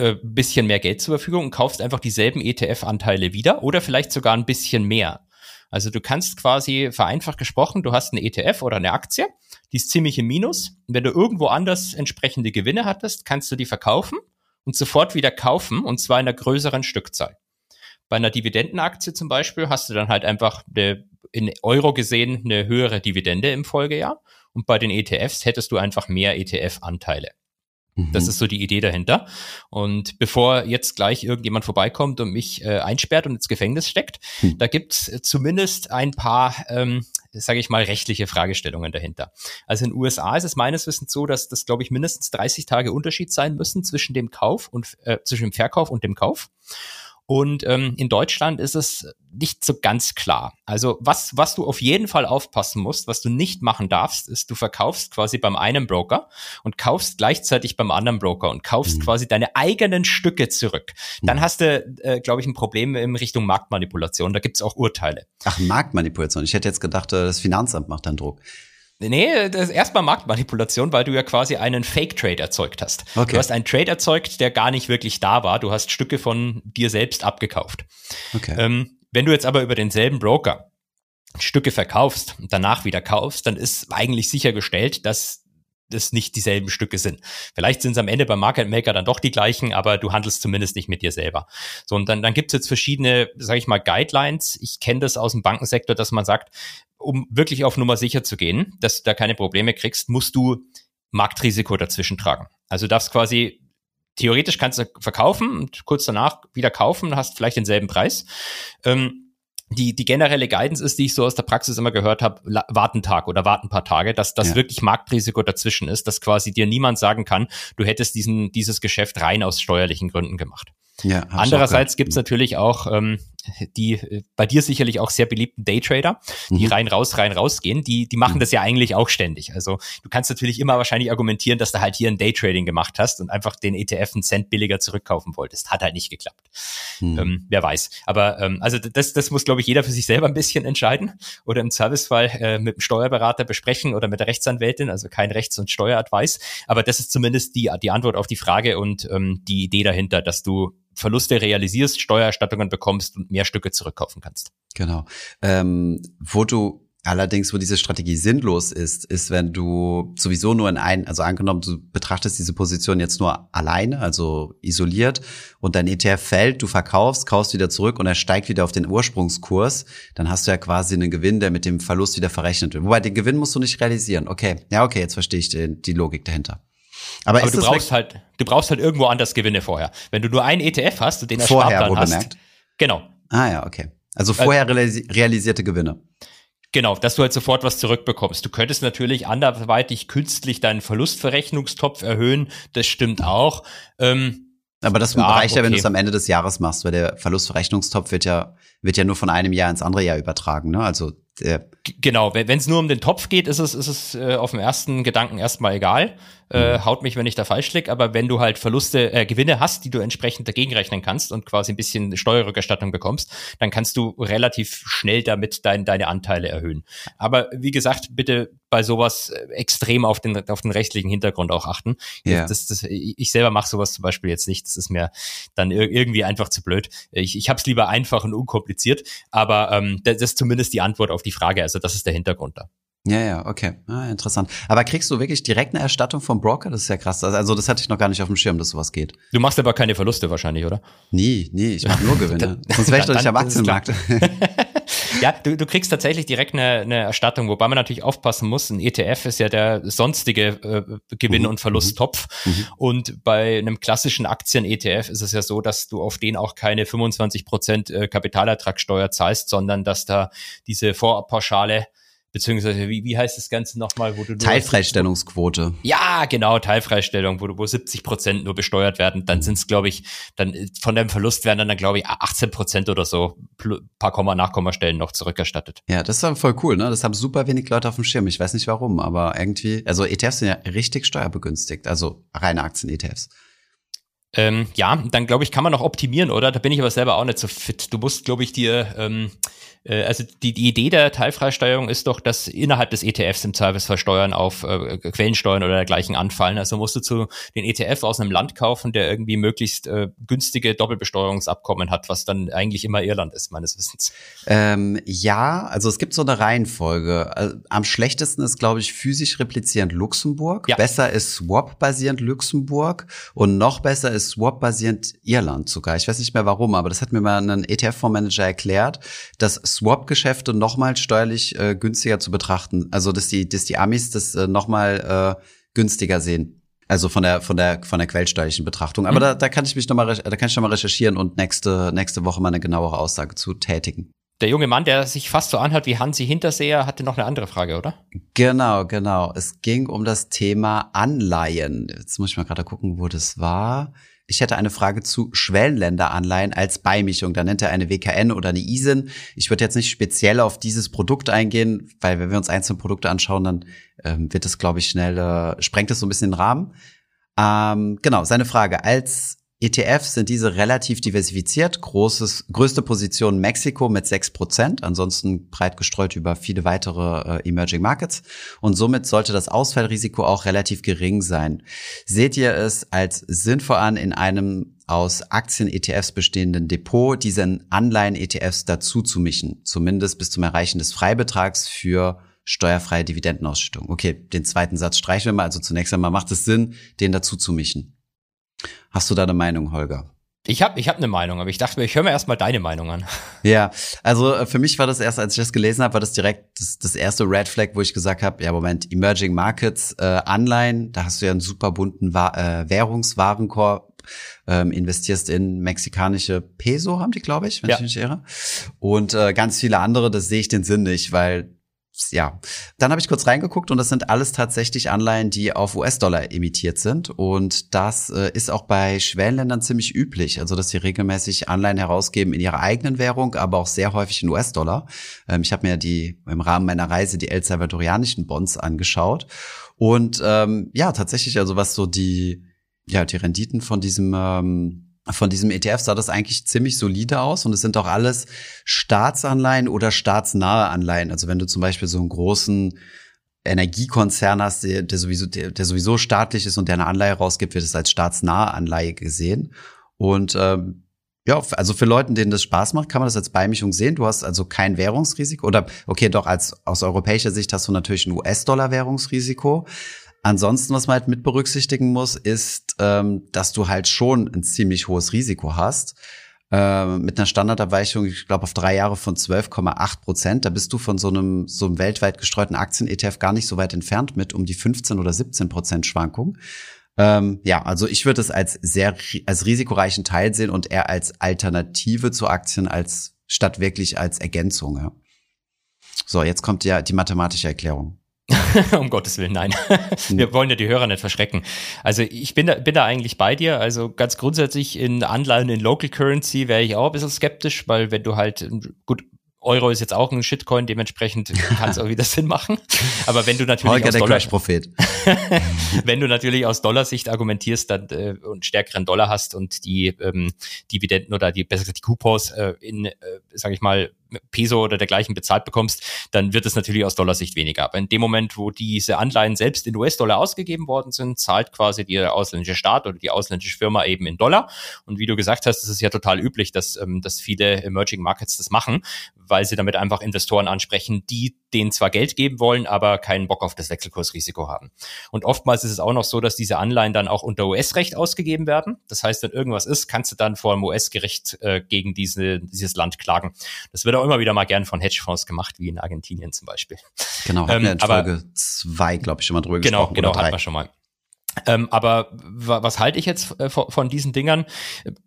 äh, bisschen mehr Geld zur Verfügung und kaufst einfach dieselben ETF-Anteile wieder oder vielleicht sogar ein bisschen mehr. Also du kannst quasi vereinfacht gesprochen, du hast eine ETF oder eine Aktie, die ist ziemlich im Minus. Wenn du irgendwo anders entsprechende Gewinne hattest, kannst du die verkaufen und sofort wieder kaufen und zwar in einer größeren Stückzahl. Bei einer Dividendenaktie zum Beispiel hast du dann halt einfach eine, in Euro gesehen eine höhere Dividende im Folgejahr und bei den ETFs hättest du einfach mehr ETF-Anteile. Das mhm. ist so die Idee dahinter. Und bevor jetzt gleich irgendjemand vorbeikommt und mich äh, einsperrt und ins Gefängnis steckt, hm. da gibt's äh, zumindest ein paar, ähm, sage ich mal, rechtliche Fragestellungen dahinter. Also in den USA ist es meines Wissens so, dass das, glaube ich, mindestens 30 Tage Unterschied sein müssen zwischen dem Kauf und äh, zwischen dem Verkauf und dem Kauf. Und ähm, in Deutschland ist es nicht so ganz klar. Also was, was du auf jeden Fall aufpassen musst, was du nicht machen darfst, ist, du verkaufst quasi beim einen Broker und kaufst gleichzeitig beim anderen Broker und kaufst mhm. quasi deine eigenen Stücke zurück. Dann mhm. hast du, äh, glaube ich, ein Problem in Richtung Marktmanipulation. Da gibt's auch Urteile. Ach, Marktmanipulation. Ich hätte jetzt gedacht, äh, das Finanzamt macht dann Druck. Nee, das ist erstmal Marktmanipulation, weil du ja quasi einen Fake-Trade erzeugt hast. Okay. Du hast einen Trade erzeugt, der gar nicht wirklich da war. Du hast Stücke von dir selbst abgekauft. Okay. Ähm, wenn du jetzt aber über denselben Broker Stücke verkaufst und danach wieder kaufst, dann ist eigentlich sichergestellt, dass das nicht dieselben Stücke sind. Vielleicht sind es am Ende beim Market Maker dann doch die gleichen, aber du handelst zumindest nicht mit dir selber. So, und dann, dann gibt es jetzt verschiedene, sage ich mal, Guidelines. Ich kenne das aus dem Bankensektor, dass man sagt, um wirklich auf Nummer sicher zu gehen, dass du da keine Probleme kriegst, musst du Marktrisiko dazwischen tragen. Also du darfst quasi theoretisch kannst du verkaufen und kurz danach wieder kaufen, hast vielleicht denselben Preis. Ähm, die, die generelle Guidance ist, die ich so aus der Praxis immer gehört habe, warten Tag oder warten paar Tage, dass das ja. wirklich Marktrisiko dazwischen ist, dass quasi dir niemand sagen kann, du hättest diesen, dieses Geschäft rein aus steuerlichen Gründen gemacht. Ja, Andererseits gibt's natürlich auch ähm, die äh, bei dir sicherlich auch sehr beliebten Daytrader, die mhm. rein raus, rein raus gehen, die, die machen mhm. das ja eigentlich auch ständig. Also du kannst natürlich immer wahrscheinlich argumentieren, dass du halt hier ein Daytrading gemacht hast und einfach den ETF einen Cent billiger zurückkaufen wolltest. Hat halt nicht geklappt. Mhm. Ähm, wer weiß. Aber ähm, also das, das muss, glaube ich, jeder für sich selber ein bisschen entscheiden oder im Servicefall äh, mit dem Steuerberater besprechen oder mit der Rechtsanwältin, also kein Rechts- und Steueradvice. Aber das ist zumindest die, die Antwort auf die Frage und ähm, die Idee dahinter, dass du Verluste realisierst, Steuererstattungen bekommst und mehr Stücke zurückkaufen kannst. Genau. Ähm, wo du allerdings, wo diese Strategie sinnlos ist, ist, wenn du sowieso nur in ein, also angenommen, du betrachtest diese Position jetzt nur alleine, also isoliert, und dein ETF fällt, du verkaufst, kaufst wieder zurück und er steigt wieder auf den Ursprungskurs, dann hast du ja quasi einen Gewinn, der mit dem Verlust wieder verrechnet wird. Wobei den Gewinn musst du nicht realisieren. Okay, ja, okay, jetzt verstehe ich die, die Logik dahinter. Aber, Aber du brauchst halt, du brauchst halt irgendwo anders Gewinne vorher. Wenn du nur einen ETF hast und den vorher Sparplan hast. Bemerkt. Genau. Ah ja, okay. Also vorher also, realisierte Gewinne. Genau, dass du halt sofort was zurückbekommst. Du könntest natürlich anderweitig künstlich deinen Verlustverrechnungstopf erhöhen. Das stimmt auch. Ähm, aber das ja, reicht ja, okay. wenn du es am Ende des Jahres machst, weil der Verlustverrechnungstopf wird ja, wird ja nur von einem Jahr ins andere Jahr übertragen. Ne? Also der genau, wenn es nur um den Topf geht, ist es, ist es äh, auf dem ersten Gedanken erstmal egal. Äh, haut mich, wenn ich da falsch lieg, aber wenn du halt Verluste, äh, Gewinne hast, die du entsprechend dagegen rechnen kannst und quasi ein bisschen Steuerrückerstattung bekommst, dann kannst du relativ schnell damit dein, deine Anteile erhöhen. Aber wie gesagt, bitte bei sowas äh, extrem auf den, auf den rechtlichen Hintergrund auch achten. Ja. Das, das, ich selber mache sowas zum Beispiel jetzt nicht. Das ist mir dann irgendwie einfach zu blöd. Ich, ich habe es lieber einfach und unkompliziert, aber ähm, das ist zumindest die Antwort auf die Frage. Also das ist der Hintergrund da. Ja, ja, okay. Ah, interessant. Aber kriegst du wirklich direkt eine Erstattung vom Broker? Das ist ja krass. Also das hatte ich noch gar nicht auf dem Schirm, dass sowas geht. Du machst aber keine Verluste wahrscheinlich, oder? Nie, nie. Ich mache nur Gewinne. Sonst wäre ich doch nicht am Aktienmarkt. ja, du, du kriegst tatsächlich direkt eine, eine Erstattung, wobei man natürlich aufpassen muss. Ein ETF ist ja der sonstige äh, Gewinn- mhm. und Verlusttopf. Mhm. mhm. Und bei einem klassischen Aktien-ETF ist es ja so, dass du auf den auch keine 25 Prozent äh, Kapitalertragssteuer zahlst, sondern dass da diese Vorpauschale beziehungsweise wie, wie heißt das Ganze nochmal, wo du Teilfreistellungsquote. Ja, genau, Teilfreistellung, wo du wo 70 Prozent nur besteuert werden, dann sind es, glaube ich, dann von deinem Verlust werden dann, dann glaube ich, 18 Prozent oder so, paar Komma, Nachkommastellen noch zurückerstattet. Ja, das ist aber voll cool, ne? Das haben super wenig Leute auf dem Schirm. Ich weiß nicht warum, aber irgendwie, also ETFs sind ja richtig steuerbegünstigt, also reine Aktien-ETFs. Ähm, ja, dann glaube ich, kann man noch optimieren, oder? Da bin ich aber selber auch nicht so fit. Du musst, glaube ich, dir ähm, äh, also die, die Idee der Teilfreisteuerung ist doch, dass innerhalb des ETFs im Zweifelsfall Steuern auf äh, Quellensteuern oder dergleichen anfallen. Also musst du zu den ETF aus einem Land kaufen, der irgendwie möglichst äh, günstige Doppelbesteuerungsabkommen hat, was dann eigentlich immer Irland ist, meines Wissens. Ähm, ja, also es gibt so eine Reihenfolge. Also, am schlechtesten ist, glaube ich, physisch replizierend Luxemburg. Ja. Besser ist Swap-basierend Luxemburg und noch besser ist Swap-basierend Irland sogar. Ich weiß nicht mehr warum, aber das hat mir mal ein ETF-Fondsmanager erklärt, dass Swap-Geschäfte nochmal steuerlich äh, günstiger zu betrachten. Also dass die, dass die Amis das äh, nochmal äh, günstiger sehen. Also von der von der von der quellsteuerlichen Betrachtung. Aber mhm. da, da kann ich mich noch mal da kann ich noch mal recherchieren und nächste nächste Woche mal eine genauere Aussage zu tätigen. Der junge Mann, der sich fast so anhört wie Hansi Hinterseher, hatte noch eine andere Frage, oder? Genau, genau. Es ging um das Thema Anleihen. Jetzt muss ich mal gerade gucken, wo das war. Ich hätte eine Frage zu Schwellenländeranleihen als Beimischung. Da nennt er eine WKN oder eine ISIN. Ich würde jetzt nicht speziell auf dieses Produkt eingehen, weil wenn wir uns einzelne Produkte anschauen, dann ähm, wird es, glaube ich, schnell, äh, sprengt es so ein bisschen den Rahmen. Ähm, genau, seine Frage. Als ETFs sind diese relativ diversifiziert. Großes, größte Position Mexiko mit sechs Prozent, ansonsten breit gestreut über viele weitere äh, Emerging Markets. Und somit sollte das Ausfallrisiko auch relativ gering sein. Seht ihr es als sinnvoll an, in einem aus Aktien-ETFs bestehenden Depot diesen Anleihen-ETFs dazu zu mischen, zumindest bis zum Erreichen des Freibetrags für steuerfreie Dividendenausschüttung. Okay, den zweiten Satz streichen wir mal. Also zunächst einmal macht es Sinn, den dazu zu mischen. Hast du da eine Meinung, Holger? Ich habe ich hab eine Meinung, aber ich dachte mir, ich höre mir erstmal deine Meinung an. Ja, also äh, für mich war das erst, als ich das gelesen habe, war das direkt das, das erste Red Flag, wo ich gesagt habe, ja Moment, Emerging Markets, äh, Anleihen, da hast du ja einen super bunten Wa äh, Währungswarenkorb, ähm, investierst in mexikanische Peso, haben die, glaube ich, wenn ja. ich mich irre. Und äh, ganz viele andere, das sehe ich den Sinn nicht, weil ja, dann habe ich kurz reingeguckt und das sind alles tatsächlich Anleihen, die auf US-Dollar emittiert sind. Und das äh, ist auch bei Schwellenländern ziemlich üblich. Also, dass sie regelmäßig Anleihen herausgeben in ihrer eigenen Währung, aber auch sehr häufig in US-Dollar. Ähm, ich habe mir die im Rahmen meiner Reise die El Salvadorianischen Bonds angeschaut. Und ähm, ja, tatsächlich, also was so die, ja, die Renditen von diesem ähm, von diesem ETF sah das eigentlich ziemlich solide aus und es sind auch alles Staatsanleihen oder staatsnahe Anleihen. Also wenn du zum Beispiel so einen großen Energiekonzern hast, der, der sowieso, der, der sowieso staatlich ist und der eine Anleihe rausgibt, wird es als staatsnahe Anleihe gesehen. Und ähm, ja, also für Leute, denen das Spaß macht, kann man das als Beimischung sehen. Du hast also kein Währungsrisiko oder okay, doch als aus europäischer Sicht hast du natürlich ein US-Dollar-Währungsrisiko. Ansonsten, was man halt mit berücksichtigen muss, ist, ähm, dass du halt schon ein ziemlich hohes Risiko hast. Äh, mit einer Standardabweichung, ich glaube, auf drei Jahre von 12,8 Prozent. Da bist du von so einem, so einem weltweit gestreuten Aktien-ETF gar nicht so weit entfernt mit um die 15 oder 17 Prozent Schwankung. Ähm, ja, also ich würde es als sehr, als risikoreichen Teil sehen und eher als Alternative zu Aktien als, statt wirklich als Ergänzung, ja. So, jetzt kommt ja die mathematische Erklärung. um Gottes Willen, nein. Wir wollen ja die Hörer nicht verschrecken. Also ich bin da, bin da eigentlich bei dir. Also ganz grundsätzlich in Anleihen in Local Currency wäre ich auch ein bisschen skeptisch, weil wenn du halt, gut, Euro ist jetzt auch ein Shitcoin, dementsprechend kann es auch wieder Sinn machen. Aber wenn du natürlich Holger, aus der Dollar, Prophet. wenn du natürlich aus Dollarsicht argumentierst dann, äh, und stärkeren Dollar hast und die ähm, Dividenden oder die besser gesagt die Coupons äh, in, äh, sage ich mal, Peso oder dergleichen bezahlt bekommst, dann wird es natürlich aus Dollarsicht weniger. Aber in dem Moment, wo diese Anleihen selbst in US-Dollar ausgegeben worden sind, zahlt quasi der ausländische Staat oder die ausländische Firma eben in Dollar. Und wie du gesagt hast, es ist ja total üblich, dass, ähm, dass viele Emerging Markets das machen, weil sie damit einfach Investoren ansprechen, die denen zwar Geld geben wollen, aber keinen Bock auf das Wechselkursrisiko haben. Und oftmals ist es auch noch so, dass diese Anleihen dann auch unter US-Recht ausgegeben werden. Das heißt, wenn irgendwas ist, kannst du dann vor dem US-Gericht äh, gegen diese, dieses Land klagen. Das wird auch immer wieder mal gern von Hedgefonds gemacht, wie in Argentinien zum Beispiel. Genau, hatten ähm, wir in Folge zwei, glaube ich, schon mal drüber genau, gesprochen. Genau, genau, hatten wir schon mal. Ähm, aber was halte ich jetzt äh, von, von, diesen Dingern?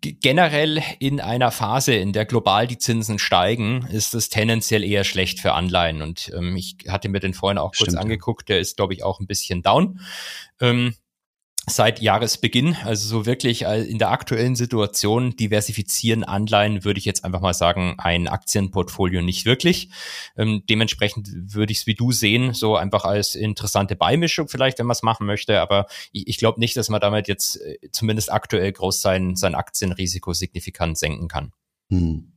G generell in einer Phase, in der global die Zinsen steigen, ist es tendenziell eher schlecht für Anleihen. Und ähm, ich hatte mir den vorhin auch kurz Stimmt. angeguckt, der ist, glaube ich, auch ein bisschen down. Ähm, seit Jahresbeginn. Also so wirklich äh, in der aktuellen Situation diversifizieren Anleihen würde ich jetzt einfach mal sagen, ein Aktienportfolio nicht wirklich. Ähm, dementsprechend würde ich es wie du sehen, so einfach als interessante Beimischung vielleicht, wenn man es machen möchte. Aber ich, ich glaube nicht, dass man damit jetzt äh, zumindest aktuell groß sein, sein Aktienrisiko signifikant senken kann. Hm.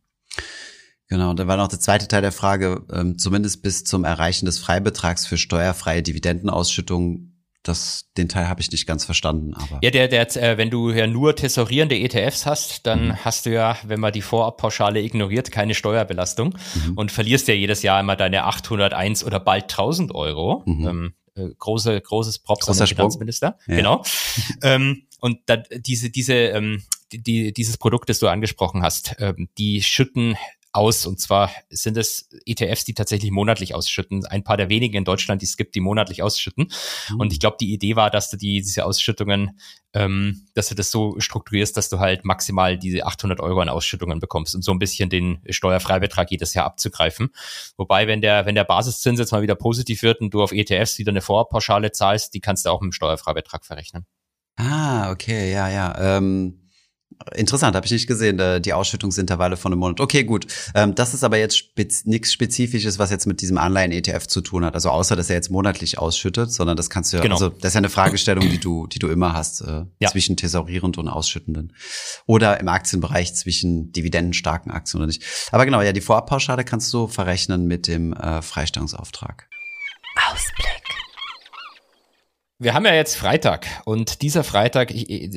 Genau, da war noch der zweite Teil der Frage, ähm, zumindest bis zum Erreichen des Freibetrags für steuerfreie Dividendenausschüttungen das, den Teil habe ich nicht ganz verstanden. Aber ja, der, der, äh, wenn du ja nur tesorierende ETFs hast, dann mhm. hast du ja, wenn man die Vorabpauschale ignoriert, keine Steuerbelastung mhm. und verlierst ja jedes Jahr immer deine 801 oder bald 1000 Euro. Mhm. Ähm, äh, große, großes Props Großer an den Finanzminister. Ja. Genau. ähm, und da, diese, diese, ähm, die, dieses Produkt, das du angesprochen hast, ähm, die schütten aus. Und zwar sind es ETFs, die tatsächlich monatlich ausschütten. Ein paar der wenigen in Deutschland, die es gibt, die monatlich ausschütten. Mhm. Und ich glaube, die Idee war, dass du die, diese Ausschüttungen, ähm, dass du das so strukturierst, dass du halt maximal diese 800 Euro an Ausschüttungen bekommst und so ein bisschen den Steuerfreibetrag jedes Jahr abzugreifen. Wobei, wenn der, wenn der Basiszins jetzt mal wieder positiv wird und du auf ETFs wieder eine Vorpauschale zahlst, die kannst du auch mit dem Steuerfreibetrag verrechnen. Ah, okay, ja, ja. Ähm Interessant, habe ich nicht gesehen, äh, die Ausschüttungsintervalle von einem Monat. Okay, gut. Ähm, das ist aber jetzt spez nichts Spezifisches, was jetzt mit diesem Anleihen-ETF zu tun hat. Also außer, dass er jetzt monatlich ausschüttet, sondern das kannst du ja, genau. also das ist ja eine Fragestellung, die du, die du immer hast, äh, ja. zwischen tesorierend und ausschüttenden. Oder im Aktienbereich zwischen dividendenstarken Aktien oder nicht. Aber genau, ja, die Vorabpauschale kannst du verrechnen mit dem äh, Freistellungsauftrag. Ausblick. Wir haben ja jetzt Freitag und dieser Freitag,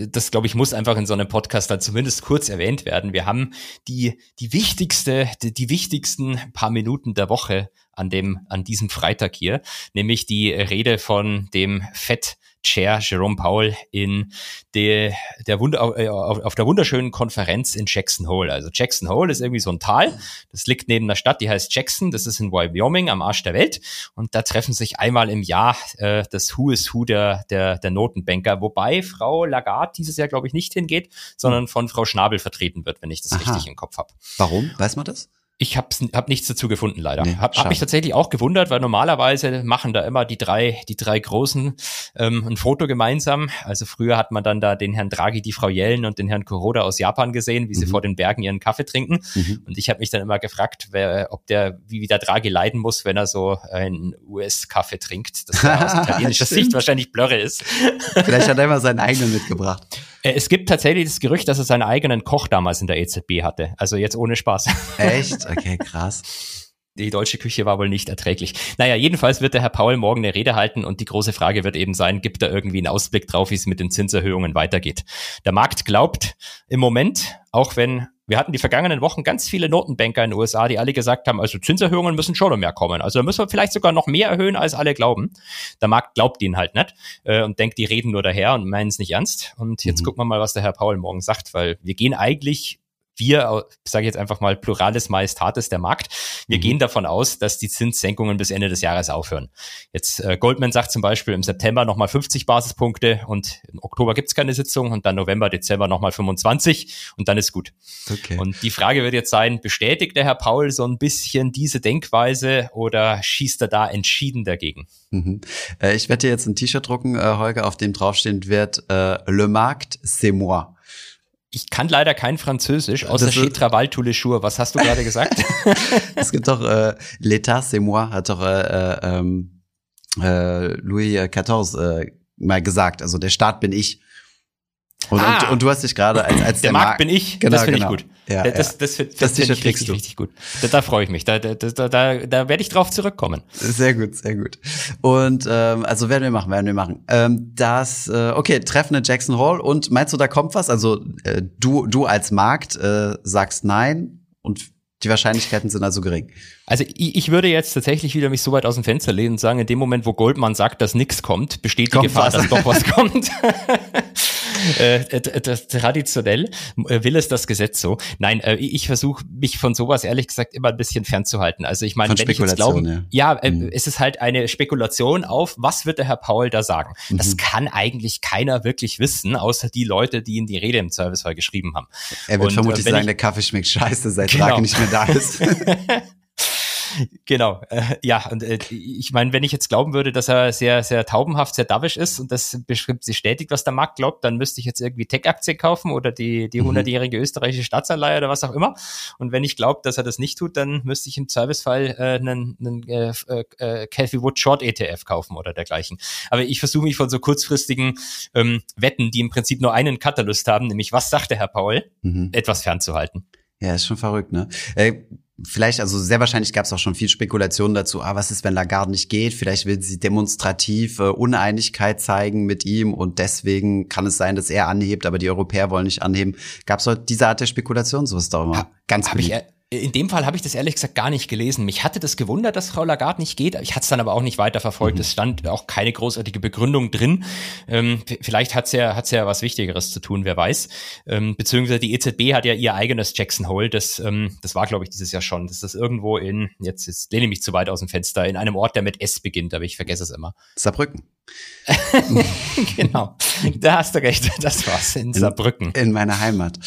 das glaube ich, muss einfach in so einem Podcast dann zumindest kurz erwähnt werden. Wir haben die, die wichtigste, die, die wichtigsten paar Minuten der Woche an dem, an diesem Freitag hier, nämlich die Rede von dem Fett Chair Jerome Powell in der, der Wunder, äh, auf, auf der wunderschönen Konferenz in Jackson Hole. Also Jackson Hole ist irgendwie so ein Tal. Das liegt neben der Stadt, die heißt Jackson. Das ist in Wyoming am Arsch der Welt. Und da treffen sich einmal im Jahr äh, das Who is Who der, der, der Notenbanker. Wobei Frau Lagarde dieses Jahr, glaube ich, nicht hingeht, sondern von Frau Schnabel vertreten wird, wenn ich das Aha. richtig im Kopf habe. Warum? Weiß man das? Ich habe hab nichts dazu gefunden, leider. Nee, hab, hab mich tatsächlich auch gewundert, weil normalerweise machen da immer die drei, die drei Großen ähm, ein Foto gemeinsam. Also früher hat man dann da den Herrn Draghi, die Frau Yellen und den Herrn Kuroda aus Japan gesehen, wie sie mhm. vor den Bergen ihren Kaffee trinken. Mhm. Und ich habe mich dann immer gefragt, wer, ob der, wie, wie der Draghi leiden muss, wenn er so einen US-Kaffee trinkt. Das aus italienischer Sicht wahrscheinlich blöre ist. Vielleicht hat er immer seinen eigenen mitgebracht. Äh, es gibt tatsächlich das Gerücht, dass er seinen eigenen Koch damals in der EZB hatte. Also jetzt ohne Spaß. Echt? Okay, krass. Die deutsche Küche war wohl nicht erträglich. Naja, jedenfalls wird der Herr Paul morgen eine Rede halten und die große Frage wird eben sein, gibt er irgendwie einen Ausblick drauf, wie es mit den Zinserhöhungen weitergeht. Der Markt glaubt im Moment, auch wenn wir hatten die vergangenen Wochen ganz viele Notenbanker in den USA, die alle gesagt haben, also Zinserhöhungen müssen schon noch mehr kommen. Also da müssen wir vielleicht sogar noch mehr erhöhen, als alle glauben. Der Markt glaubt ihnen halt nicht äh, und denkt, die reden nur daher und meinen es nicht ernst. Und jetzt mhm. gucken wir mal, was der Herr Paul morgen sagt, weil wir gehen eigentlich wir, sage ich jetzt einfach mal Pluralis Majestatis, der Markt, wir mhm. gehen davon aus, dass die Zinssenkungen bis Ende des Jahres aufhören. Jetzt äh, Goldman sagt zum Beispiel im September nochmal 50 Basispunkte und im Oktober gibt's keine Sitzung und dann November, Dezember nochmal 25 und dann ist gut. Okay. Und die Frage wird jetzt sein, bestätigt der Herr Paul so ein bisschen diese Denkweise oder schießt er da entschieden dagegen? Mhm. Äh, ich werde dir jetzt ein T-Shirt drucken, äh, Holger, auf dem draufstehen wird äh, Le Markt, c'est moi. Ich kann leider kein Französisch, außer Chez Travail tous les jours. Was hast du gerade gesagt? es gibt doch äh, L'État, c'est moi, hat doch äh, äh, ähm, äh, Louis XIV äh, mal gesagt. Also der Staat bin ich. Und, ah, und, und, du hast dich gerade als, als der, der Markt bin ich. Genau, das finde genau. ich gut. Ja, das, das, das, das, das finde ich richtig, richtig gut. Da, da freue ich mich. Da, da, da, da, da werde ich drauf zurückkommen. Sehr gut, sehr gut. Und ähm, also werden wir machen, werden wir machen. Ähm, das, äh, okay, Treffen in Jackson Hall. Und meinst du, da kommt was? Also äh, du, du als Markt äh, sagst nein und Die Wahrscheinlichkeiten sind also gering. Also ich, ich würde jetzt tatsächlich wieder mich so weit aus dem Fenster lehnen und sagen, in dem Moment, wo Goldman sagt, dass nichts kommt, besteht die Kommt Gefahr, was. dass doch was kommt. äh, äh, das, traditionell äh, will es das Gesetz so. Nein, äh, ich versuche mich von sowas ehrlich gesagt immer ein bisschen fernzuhalten. Also ich meine, wenn ich jetzt glaube, ja, äh, Mhm. es ist halt eine Spekulation auf, was wird der Herr Paul da sagen? Das Mhm. kann eigentlich keiner wirklich wissen, außer die Leute, die ihm die Rede im Servicefall geschrieben haben. Er wird Und, vermutlich sagen, ich- der Kaffee schmeckt scheiße, seit Genau. Draghi nicht mehr da ist. Genau, äh, ja, und äh, ich meine, wenn ich jetzt glauben würde, dass er sehr, sehr taubenhaft, sehr davisch ist und das beschreibt, bestätigt, was der Markt glaubt, dann müsste ich jetzt irgendwie Tech-Aktien kaufen oder die, die Mhm. 100-jährige österreichische Staatsanleihe oder was auch immer. Und wenn ich glaube, dass er das nicht tut, dann müsste ich im Zweifelsfall äh, einen, einen äh, äh, Cathy Wood Short ETF kaufen oder dergleichen. Aber ich versuche mich von so kurzfristigen ähm, Wetten, die im Prinzip nur einen Katalyst haben, nämlich was sagt der Herr Paul, mhm. etwas fernzuhalten. Ja, ist schon verrückt, ne? Äh, vielleicht, also sehr wahrscheinlich gab es auch schon viel Spekulation dazu, ah, was ist, wenn Lagarde nicht geht? Vielleicht will sie demonstrativ äh, Uneinigkeit zeigen mit ihm und deswegen kann es sein, dass er anhebt, aber die Europäer wollen nicht anheben. Gab es diese Art der Spekulation? So ist doch immer Ha- ganz Hab ich, beliebt. In dem Fall habe ich das ehrlich gesagt gar nicht gelesen. Mich hatte das gewundert, dass Frau Lagarde nicht geht. Ich hatte es dann aber auch nicht weiter verfolgt. Mhm. Es stand auch keine großartige Begründung drin. Ähm, vielleicht hat's ja, hat's ja was Wichtigeres zu tun, wer weiß. Ähm, beziehungsweise die EZB hat ja ihr eigenes Jackson Hole. Das, ähm, das war, glaube ich, dieses Jahr schon. Das ist irgendwo in, jetzt, jetzt lehne ich mich zu weit aus dem Fenster, in einem Ort, der mit S beginnt, aber ich vergesse es immer. Saarbrücken. genau. Da hast du recht. Das war's in Saarbrücken. In meiner Heimat.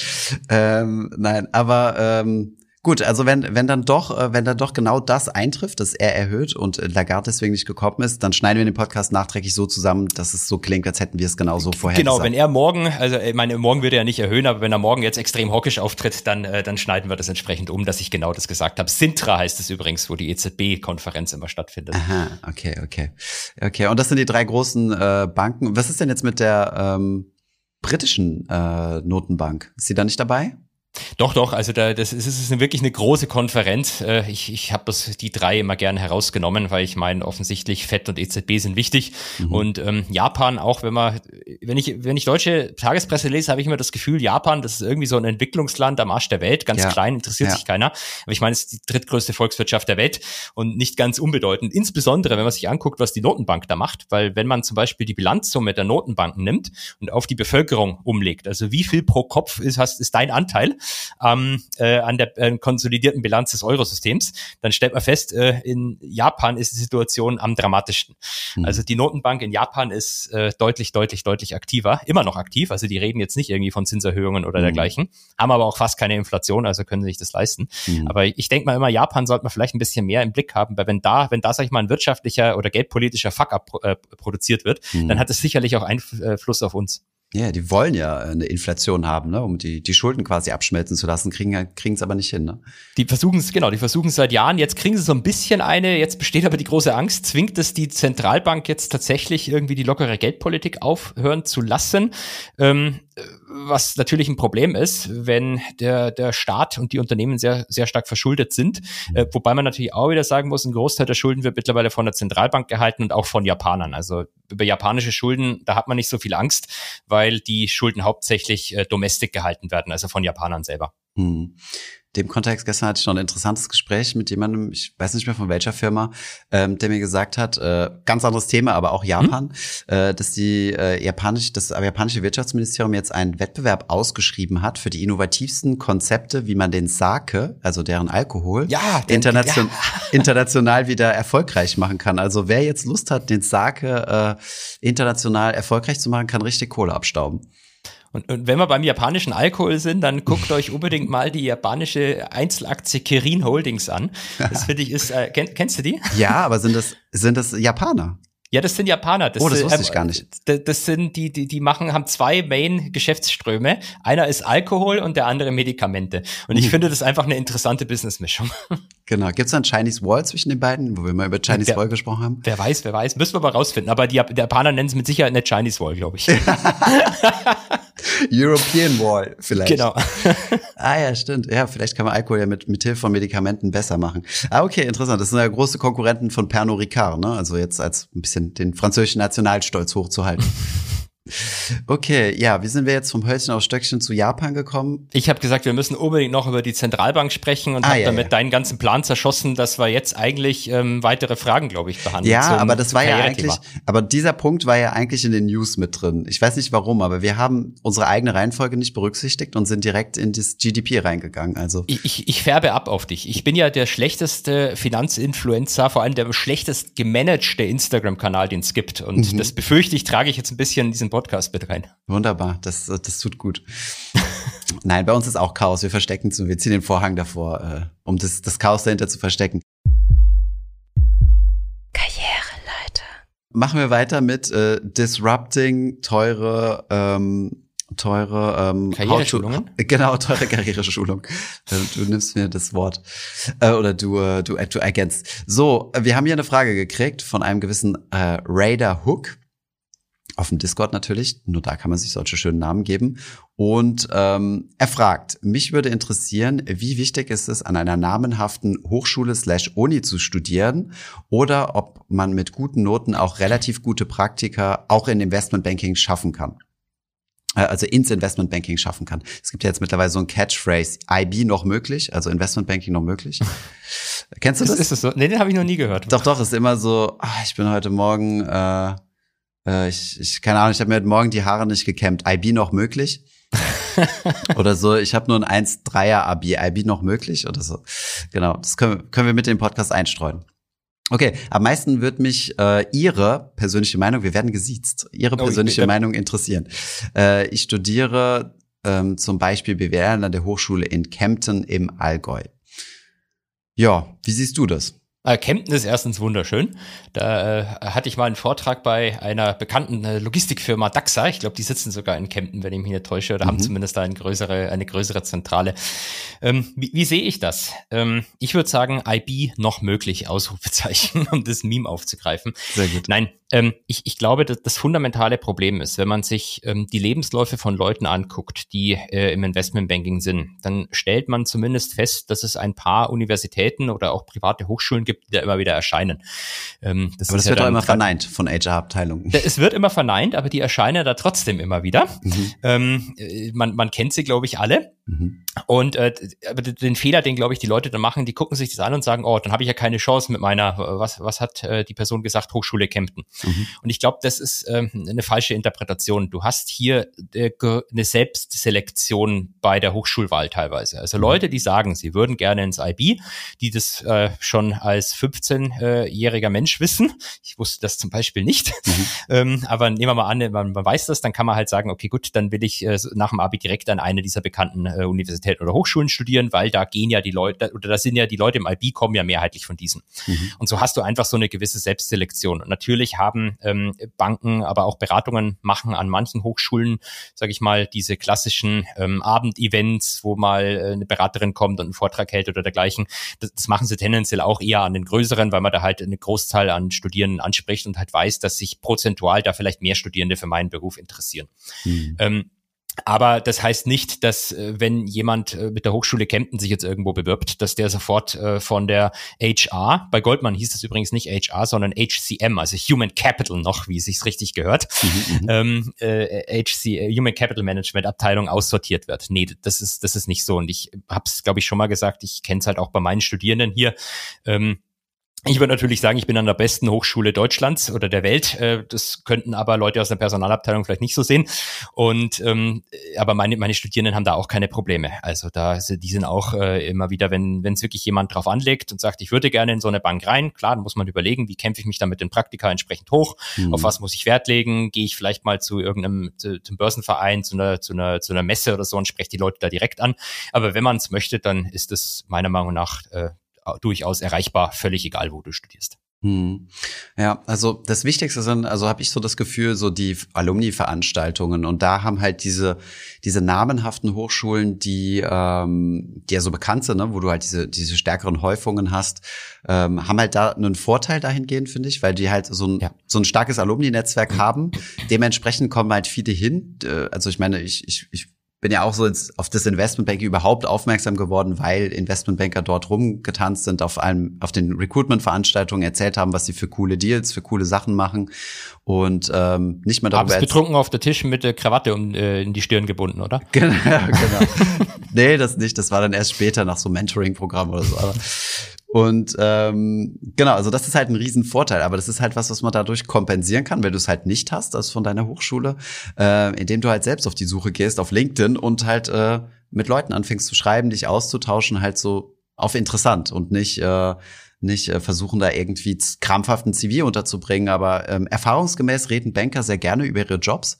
Ähm, nein, aber ähm, gut, also wenn, wenn dann doch, äh, wenn dann doch genau das eintrifft, dass er erhöht und äh, Lagarde deswegen nicht gekommen ist, dann schneiden wir den Podcast nachträglich so zusammen, dass es so klingt, als hätten wir es genau so vorher Genau, gesagt. wenn er morgen, also ich meine, morgen wird er ja nicht erhöhen, aber wenn er morgen jetzt extrem hawkisch auftritt, dann, äh, dann schneiden wir das entsprechend um, dass ich genau das gesagt habe. Sintra heißt es übrigens, wo die EZB-Konferenz immer stattfindet. Aha, okay, okay. Okay, und das sind die drei großen äh, Banken. Was ist denn jetzt mit der ähm, britischen äh, Notenbank? Ist sie da nicht dabei? Doch, doch, also da, das ist, ist wirklich eine große Konferenz. Äh, Ich, ich habe das die drei immer gerne herausgenommen, weil ich meine, offensichtlich FED und EZB sind wichtig. Mhm. Und ähm, Japan, auch wenn man, wenn ich, wenn ich deutsche Tagespresse lese, habe ich immer das Gefühl, Japan, das ist irgendwie so ein Entwicklungsland am Arsch der Welt, ganz Ja. klein, interessiert Ja. sich keiner. Aber ich meine, es ist die drittgrößte Volkswirtschaft der Welt und nicht ganz unbedeutend. Insbesondere, wenn man sich anguckt, was die Notenbank da macht, weil wenn man zum Beispiel die Bilanzsumme der Notenbanken nimmt und auf die Bevölkerung umlegt, also wie viel pro Kopf ist, hast, ist dein Anteil, ähm, äh, an der äh, konsolidierten Bilanz des Eurosystems, dann stellt man fest, äh, in Japan ist die Situation am dramatischsten. Mhm. Also die Notenbank in Japan ist äh, deutlich, deutlich, deutlich aktiver, immer noch aktiv. Also die reden jetzt nicht irgendwie von Zinserhöhungen oder Mhm. dergleichen, haben aber auch fast keine Inflation, also können sie sich das leisten. Mhm. Aber ich denke mal immer, Japan sollte man vielleicht ein bisschen mehr im Blick haben, weil wenn da, wenn da, sag ich mal, ein wirtschaftlicher oder geldpolitischer Fuck-up äh, produziert wird, Mhm. dann hat es sicherlich auch Einfluss auf uns. Ja, die wollen ja eine Inflation haben, ne, um die, die Schulden quasi abschmelzen zu lassen, kriegen kriegen es aber nicht hin. Ne? Die versuchen es, genau, die versuchen es seit Jahren. Jetzt kriegen sie so ein bisschen eine, jetzt besteht aber die große Angst, zwingt es die Zentralbank jetzt tatsächlich irgendwie die lockere Geldpolitik aufhören zu lassen. Ähm, was natürlich ein Problem ist, wenn der, der Staat und die Unternehmen sehr, sehr stark verschuldet sind. Äh, wobei man natürlich auch wieder sagen muss, ein Großteil der Schulden wird mittlerweile von der Zentralbank gehalten und auch von Japanern. Also über japanische Schulden, da hat man nicht so viel Angst, weil die Schulden hauptsächlich äh, domestic gehalten werden, also von Japanern selber. Hm. Dem Kontext gestern hatte ich noch ein interessantes Gespräch mit jemandem, ich weiß nicht mehr von welcher Firma, ähm, der mir gesagt hat, äh, ganz anderes Thema, aber auch Japan, äh, dass die äh, japanische, das japanische Wirtschaftsministerium jetzt einen Wettbewerb ausgeschrieben hat für die innovativsten Konzepte, wie man den Sake, also deren Alkohol, Ja, den- internation international wieder erfolgreich machen kann. Also wer jetzt Lust hat, den Sake äh, international erfolgreich zu machen, kann richtig Kohle abstauben. Und, und wenn wir beim japanischen Alkohol sind, dann guckt euch unbedingt mal die japanische Einzelaktie Kirin Holdings an. Das finde ich ist, äh, kenn, kennst du die? Ja, aber sind das, sind das Japaner? Ja, das sind Japaner. Oh, das äh, wusste ich gar nicht. Das, das sind die, die, die machen, haben zwei Main-Geschäftsströme. Einer ist Alkohol und der andere Medikamente. Und ich Mhm. finde das einfach eine interessante Businessmischung. Genau. Gibt es da ein Chinese Wall zwischen den beiden, wo wir mal über Chinese Ja. Wall gesprochen haben? Wer weiß, wer weiß. Müssen wir mal rausfinden. Aber die, Jap- die Japaner nennen es mit Sicherheit eine Chinese Wall, glaube ich. European Wall vielleicht. genau. Ah ja, stimmt. Ja, vielleicht kann man Alkohol ja mit, mit Hilfe von Medikamenten besser machen. Ah, okay, interessant. Das sind ja große Konkurrenten von Pernod Ricard, ne? Also jetzt als ein bisschen den französischen Nationalstolz hochzuhalten. Okay, ja, wie sind wir jetzt vom Hölzchen auf Stöckchen zu Japan gekommen? Ich habe gesagt, wir müssen unbedingt noch über die Zentralbank sprechen und ah, habe ja, damit ja. deinen ganzen Plan zerschossen, dass wir jetzt eigentlich ähm, weitere Fragen, glaube ich, behandeln. Ja, aber das war ja eigentlich, aber dieser Punkt war ja eigentlich in den News mit drin. Ich weiß nicht warum, aber wir haben unsere eigene Reihenfolge nicht berücksichtigt und sind direkt in das GDP reingegangen. Also ich, ich, ich färbe ab auf dich. Ich bin ja der schlechteste Finanzinfluencer, vor allem der schlechtest gemanagte Instagram-Kanal, den es gibt. Und mhm. das befürchte ich, trage ich jetzt ein bisschen in diesen Podcast mit rein. Wunderbar, das, das tut gut. Nein, bei uns ist auch Chaos. Wir verstecken es und wir ziehen den Vorhang davor, äh, um das, das Chaos dahinter zu verstecken. Karriereleiter. Machen wir weiter mit äh, Disrupting teure ähm, teure ähm, Karriereschulungen? Genau, teure Karriereschulung. Du nimmst mir das Wort äh, oder du äh, du du ergänzt. So, wir haben hier eine Frage gekriegt von einem gewissen äh, Raider Hook auf dem Discord natürlich, nur da kann man sich solche schönen Namen geben. Und ähm, er fragt, mich würde interessieren, wie wichtig ist es, an einer namenhaften Hochschule slash Uni zu studieren oder ob man mit guten Noten auch relativ gute Praktika auch in Investmentbanking schaffen kann. Äh, also ins Investmentbanking schaffen kann. Es gibt ja jetzt mittlerweile so ein Catchphrase, IB noch möglich, also Investmentbanking noch möglich. Kennst du das? Ist, ist das so? Nee, den habe ich noch nie gehört. Doch, doch, ist immer so, ach, ich bin heute Morgen äh, äh, ich, ich, keine Ahnung, ich habe mir heute Morgen die Haare nicht gekämmt. IB noch möglich? oder so, ich habe nur ein 1-3er Abi, IB noch möglich oder so. Genau, das können, können wir mit dem Podcast einstreuen. Okay, am meisten wird mich äh, Ihre persönliche Meinung, wir werden gesiezt, Ihre oh, persönliche oh, Meinung interessieren. Äh, ich studiere ähm, zum Beispiel BWL an der Hochschule in Kempten im Allgäu. Ja, wie siehst du das? Äh, Kempten ist erstens wunderschön. Da äh, hatte ich mal einen Vortrag bei einer bekannten äh, Logistikfirma DAXA. Ich glaube, die sitzen sogar in Kempten, wenn ich mich nicht täusche, oder mhm. haben zumindest da eine größere, eine größere Zentrale. Ähm, wie, wie sehe ich das? Ähm, ich würde sagen, IB noch möglich, Ausrufezeichen, um das Meme aufzugreifen. Sehr gut. Nein, ähm, ich, ich glaube, dass das fundamentale Problem ist, wenn man sich ähm, die Lebensläufe von Leuten anguckt, die äh, im Investmentbanking sind, dann stellt man zumindest fest, dass es ein paar Universitäten oder auch private Hochschulen gibt, die da immer wieder erscheinen. Ähm, das aber das ja wird auch immer verneint von HR-Abteilungen. Es wird immer verneint, aber die erscheinen da trotzdem immer wieder. Mhm. Ähm, äh, man, man kennt sie, glaube ich, alle. Mhm. Und äh, aber den Fehler, den glaube ich die Leute da machen, die gucken sich das an und sagen, oh, dann habe ich ja keine Chance mit meiner, was was hat äh, die Person gesagt, Hochschule Kempten. Mhm. Und ich glaube, das ist äh, eine falsche Interpretation. Du hast hier äh, eine Selbstselektion bei der Hochschulwahl teilweise. Also mhm. Leute, die sagen, sie würden gerne ins IB, die das äh, schon als 15-jähriger Mensch wissen. Ich wusste das zum Beispiel nicht. Mhm. Ähm, aber nehmen wir mal an, man, man weiß das, dann kann man halt sagen, okay, gut, dann will ich äh, nach dem Abi direkt an eine dieser bekannten äh, Universitäten oder Hochschulen studieren, weil da gehen ja die Leute, oder da sind ja die Leute im IB kommen ja mehrheitlich von diesen. Mhm. Und so hast du einfach so eine gewisse Selbstselektion. Und natürlich haben ähm, Banken, aber auch Beratungen machen an manchen Hochschulen, sage ich mal, diese klassischen ähm, Abendevents, wo mal äh, eine Beraterin kommt und einen Vortrag hält oder dergleichen. Das, das machen sie tendenziell auch eher an den größeren, weil man da halt eine Großzahl an Studierenden anspricht und halt weiß, dass sich prozentual da vielleicht mehr Studierende für meinen Beruf interessieren. Mhm. Ähm, aber das heißt nicht, dass äh, wenn jemand äh, mit der Hochschule Kempten sich jetzt irgendwo bewirbt, dass der sofort äh, von der HR, bei Goldman hieß es übrigens nicht HR, sondern HCM, also Human Capital noch, wie es sich richtig gehört, mhm, mhm. ähm, äh, HC, Human Capital Management Abteilung aussortiert wird. Nee, das ist, das ist nicht so. Und ich habe es, glaube ich, schon mal gesagt, ich kenne es halt auch bei meinen Studierenden hier. Ähm, ich würde natürlich sagen, ich bin an der besten Hochschule Deutschlands oder der Welt. Äh, das könnten aber Leute aus der Personalabteilung vielleicht nicht so sehen. Und ähm, aber meine, meine Studierenden haben da auch keine Probleme. Also da die sind auch äh, immer wieder, wenn wenn es wirklich jemand drauf anlegt und sagt, ich würde gerne in so eine Bank rein, klar, dann muss man überlegen, wie kämpfe ich mich da mit den Praktika entsprechend hoch, mhm. auf was muss ich Wert legen, gehe ich vielleicht mal zu irgendeinem zu, zum Börsenverein, zu einer zu einer zu einer Messe oder so und spreche die Leute da direkt an. Aber wenn man es möchte, dann ist es meiner Meinung nach äh, durchaus erreichbar, völlig egal, wo du studierst. Hm. Ja, also das Wichtigste sind, also habe ich so das Gefühl, so die Alumni-Veranstaltungen und da haben halt diese diese namenhaften Hochschulen, die ähm, die ja so bekannt sind, ne, wo du halt diese diese stärkeren Häufungen hast, ähm, haben halt da einen Vorteil dahingehend, finde ich, weil die halt so ein ja. so ein starkes Alumni-Netzwerk haben. Dementsprechend kommen halt viele hin. Äh, also ich meine, ich ich, ich bin ja auch so ins, auf das Investmentbanking überhaupt aufmerksam geworden, weil Investmentbanker dort rumgetanzt sind, auf einem, auf den Recruitment-Veranstaltungen erzählt haben, was sie für coole Deals, für coole Sachen machen und ähm, nicht mal darüber. Abends betrunken auf der Tisch mit der Krawatte um, äh, in die Stirn gebunden, oder? Genau, genau. nee, das nicht. Das war dann erst später nach so Mentoring-Programm oder so. Aber und ähm, genau, also das ist halt ein Riesenvorteil, aber das ist halt was, was man dadurch kompensieren kann, wenn du es halt nicht hast, also von deiner Hochschule, äh, indem du halt selbst auf die Suche gehst auf LinkedIn und halt äh, mit Leuten anfängst zu schreiben, dich auszutauschen, halt so auf interessant und nicht äh, nicht äh, versuchen da irgendwie krampfhaft ein CV unterzubringen, aber ähm, erfahrungsgemäß reden Banker sehr gerne über ihre Jobs.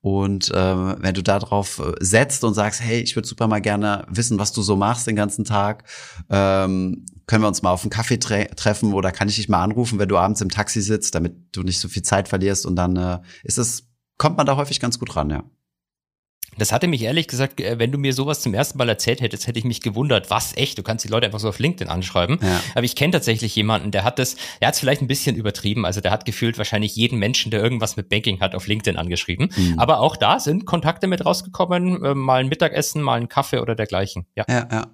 Und ähm, wenn du darauf äh, setzt und sagst, hey, ich würde super mal gerne wissen, was du so machst den ganzen Tag, ähm, können wir uns mal auf einen Kaffee tre treffen oder kann ich dich mal anrufen, wenn du abends im Taxi sitzt, damit du nicht so viel Zeit verlierst und dann äh, ist es, kommt man da häufig ganz gut ran, ja. Das hatte mich ehrlich gesagt, äh, wenn du mir sowas zum ersten Mal erzählt hättest, hätte ich mich gewundert, was echt, du kannst die Leute einfach so auf LinkedIn anschreiben. Ja. Aber ich kenne tatsächlich jemanden, der hat das, er hat es vielleicht ein bisschen übertrieben, also der hat gefühlt wahrscheinlich jeden Menschen, der irgendwas mit Banking hat, auf LinkedIn angeschrieben. Mhm. Aber auch da sind Kontakte mit rausgekommen, äh, mal ein Mittagessen, mal ein Kaffee oder dergleichen. Ja. ja, ja.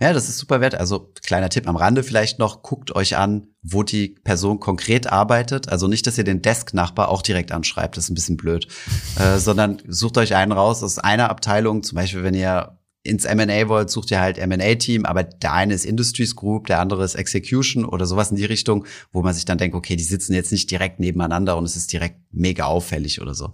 Ja, das ist super wert. Also kleiner Tipp am Rande vielleicht noch, guckt euch an, wo die Person konkret arbeitet. Also nicht, dass ihr den Desk-Nachbar auch direkt anschreibt, das ist ein bisschen blöd, äh, sondern sucht euch einen raus aus einer Abteilung. Zum Beispiel, wenn ihr ins M&A wollt, sucht ihr halt M&A-Team, aber der eine ist Industries Group, der andere ist Execution oder sowas in die Richtung, wo man sich dann denkt, okay, die sitzen jetzt nicht direkt nebeneinander und es ist direkt mega auffällig oder so.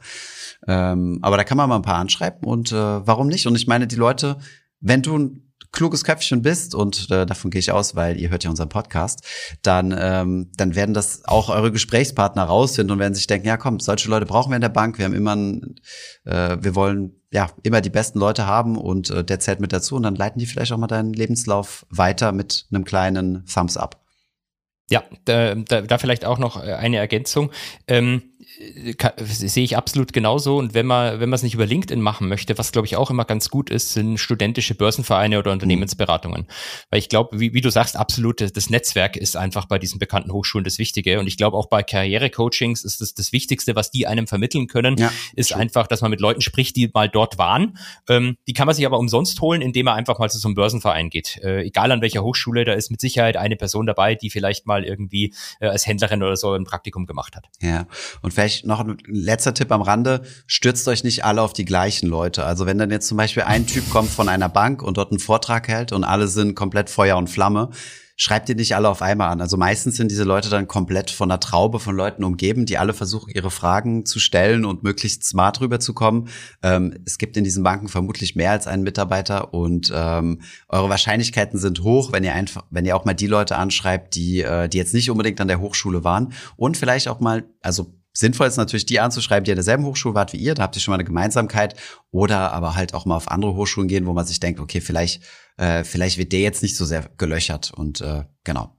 Ähm, aber da kann man mal ein paar anschreiben und äh, warum nicht? Und ich meine, die Leute, wenn du kluges Köpfchen bist, und äh, davon gehe ich aus, weil ihr hört ja unseren Podcast, dann, ähm, dann werden das auch eure Gesprächspartner rausfinden und werden sich denken, ja komm, solche Leute brauchen wir in der Bank, wir haben immer, ein, äh, wir wollen ja immer die besten Leute haben und äh, der zählt mit dazu und dann leiten die vielleicht auch mal deinen Lebenslauf weiter mit einem kleinen Thumbs up. Ja, da, da, da vielleicht auch noch äh, eine Ergänzung. Ähm, sehe ich absolut genauso. Und wenn man, wenn man es nicht über LinkedIn machen möchte, was glaube ich auch immer ganz gut ist, sind studentische Börsenvereine oder Unternehmensberatungen. Weil ich glaube, wie, wie du sagst, absolut, das Netzwerk ist einfach bei diesen bekannten Hochschulen das Wichtige. Und ich glaube auch bei Karrierecoachings ist das das Wichtigste, was die einem vermitteln können, ja, ist schön. einfach, dass man mit Leuten spricht, die mal dort waren. Ähm, die kann man sich aber umsonst holen, indem man einfach mal zu so einem Börsenverein geht. Äh, egal an welcher Hochschule, da ist mit Sicherheit eine Person dabei, die vielleicht mal irgendwie äh, als Händlerin oder so ein Praktikum gemacht hat. Ja, und vielleicht noch ein letzter Tipp am Rande, stürzt euch nicht alle auf die gleichen Leute. Also wenn dann jetzt zum Beispiel ein Typ kommt von einer Bank und dort einen Vortrag hält und alle sind komplett Feuer und Flamme, schreibt ihr nicht alle auf einmal an. Also meistens sind diese Leute dann komplett von einer Traube von Leuten umgeben, die alle versuchen, ihre Fragen zu stellen und möglichst smart rüberzukommen. Ähm, es gibt in diesen Banken vermutlich mehr als einen Mitarbeiter und ähm, eure Wahrscheinlichkeiten sind hoch, wenn ihr einfach, wenn ihr auch mal die Leute anschreibt, die, äh, die jetzt nicht unbedingt an der Hochschule waren und vielleicht auch mal, also Sinnvoll ist natürlich, die anzuschreiben, die an derselben Hochschule wart wie ihr, da habt ihr schon mal eine Gemeinsamkeit. Oder aber halt auch mal auf andere Hochschulen gehen, wo man sich denkt, okay, vielleicht, äh, vielleicht wird der jetzt nicht so sehr gelöchert. Und äh, genau.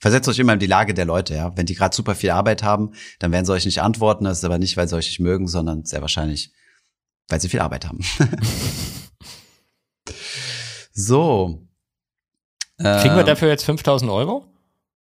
Versetzt euch immer in die Lage der Leute, ja. Wenn die gerade super viel Arbeit haben, dann werden sie euch nicht antworten. Das ist aber nicht, weil sie euch nicht mögen, sondern sehr wahrscheinlich, weil sie viel Arbeit haben. so. Kriegen wir ähm, dafür jetzt 5000 Euro?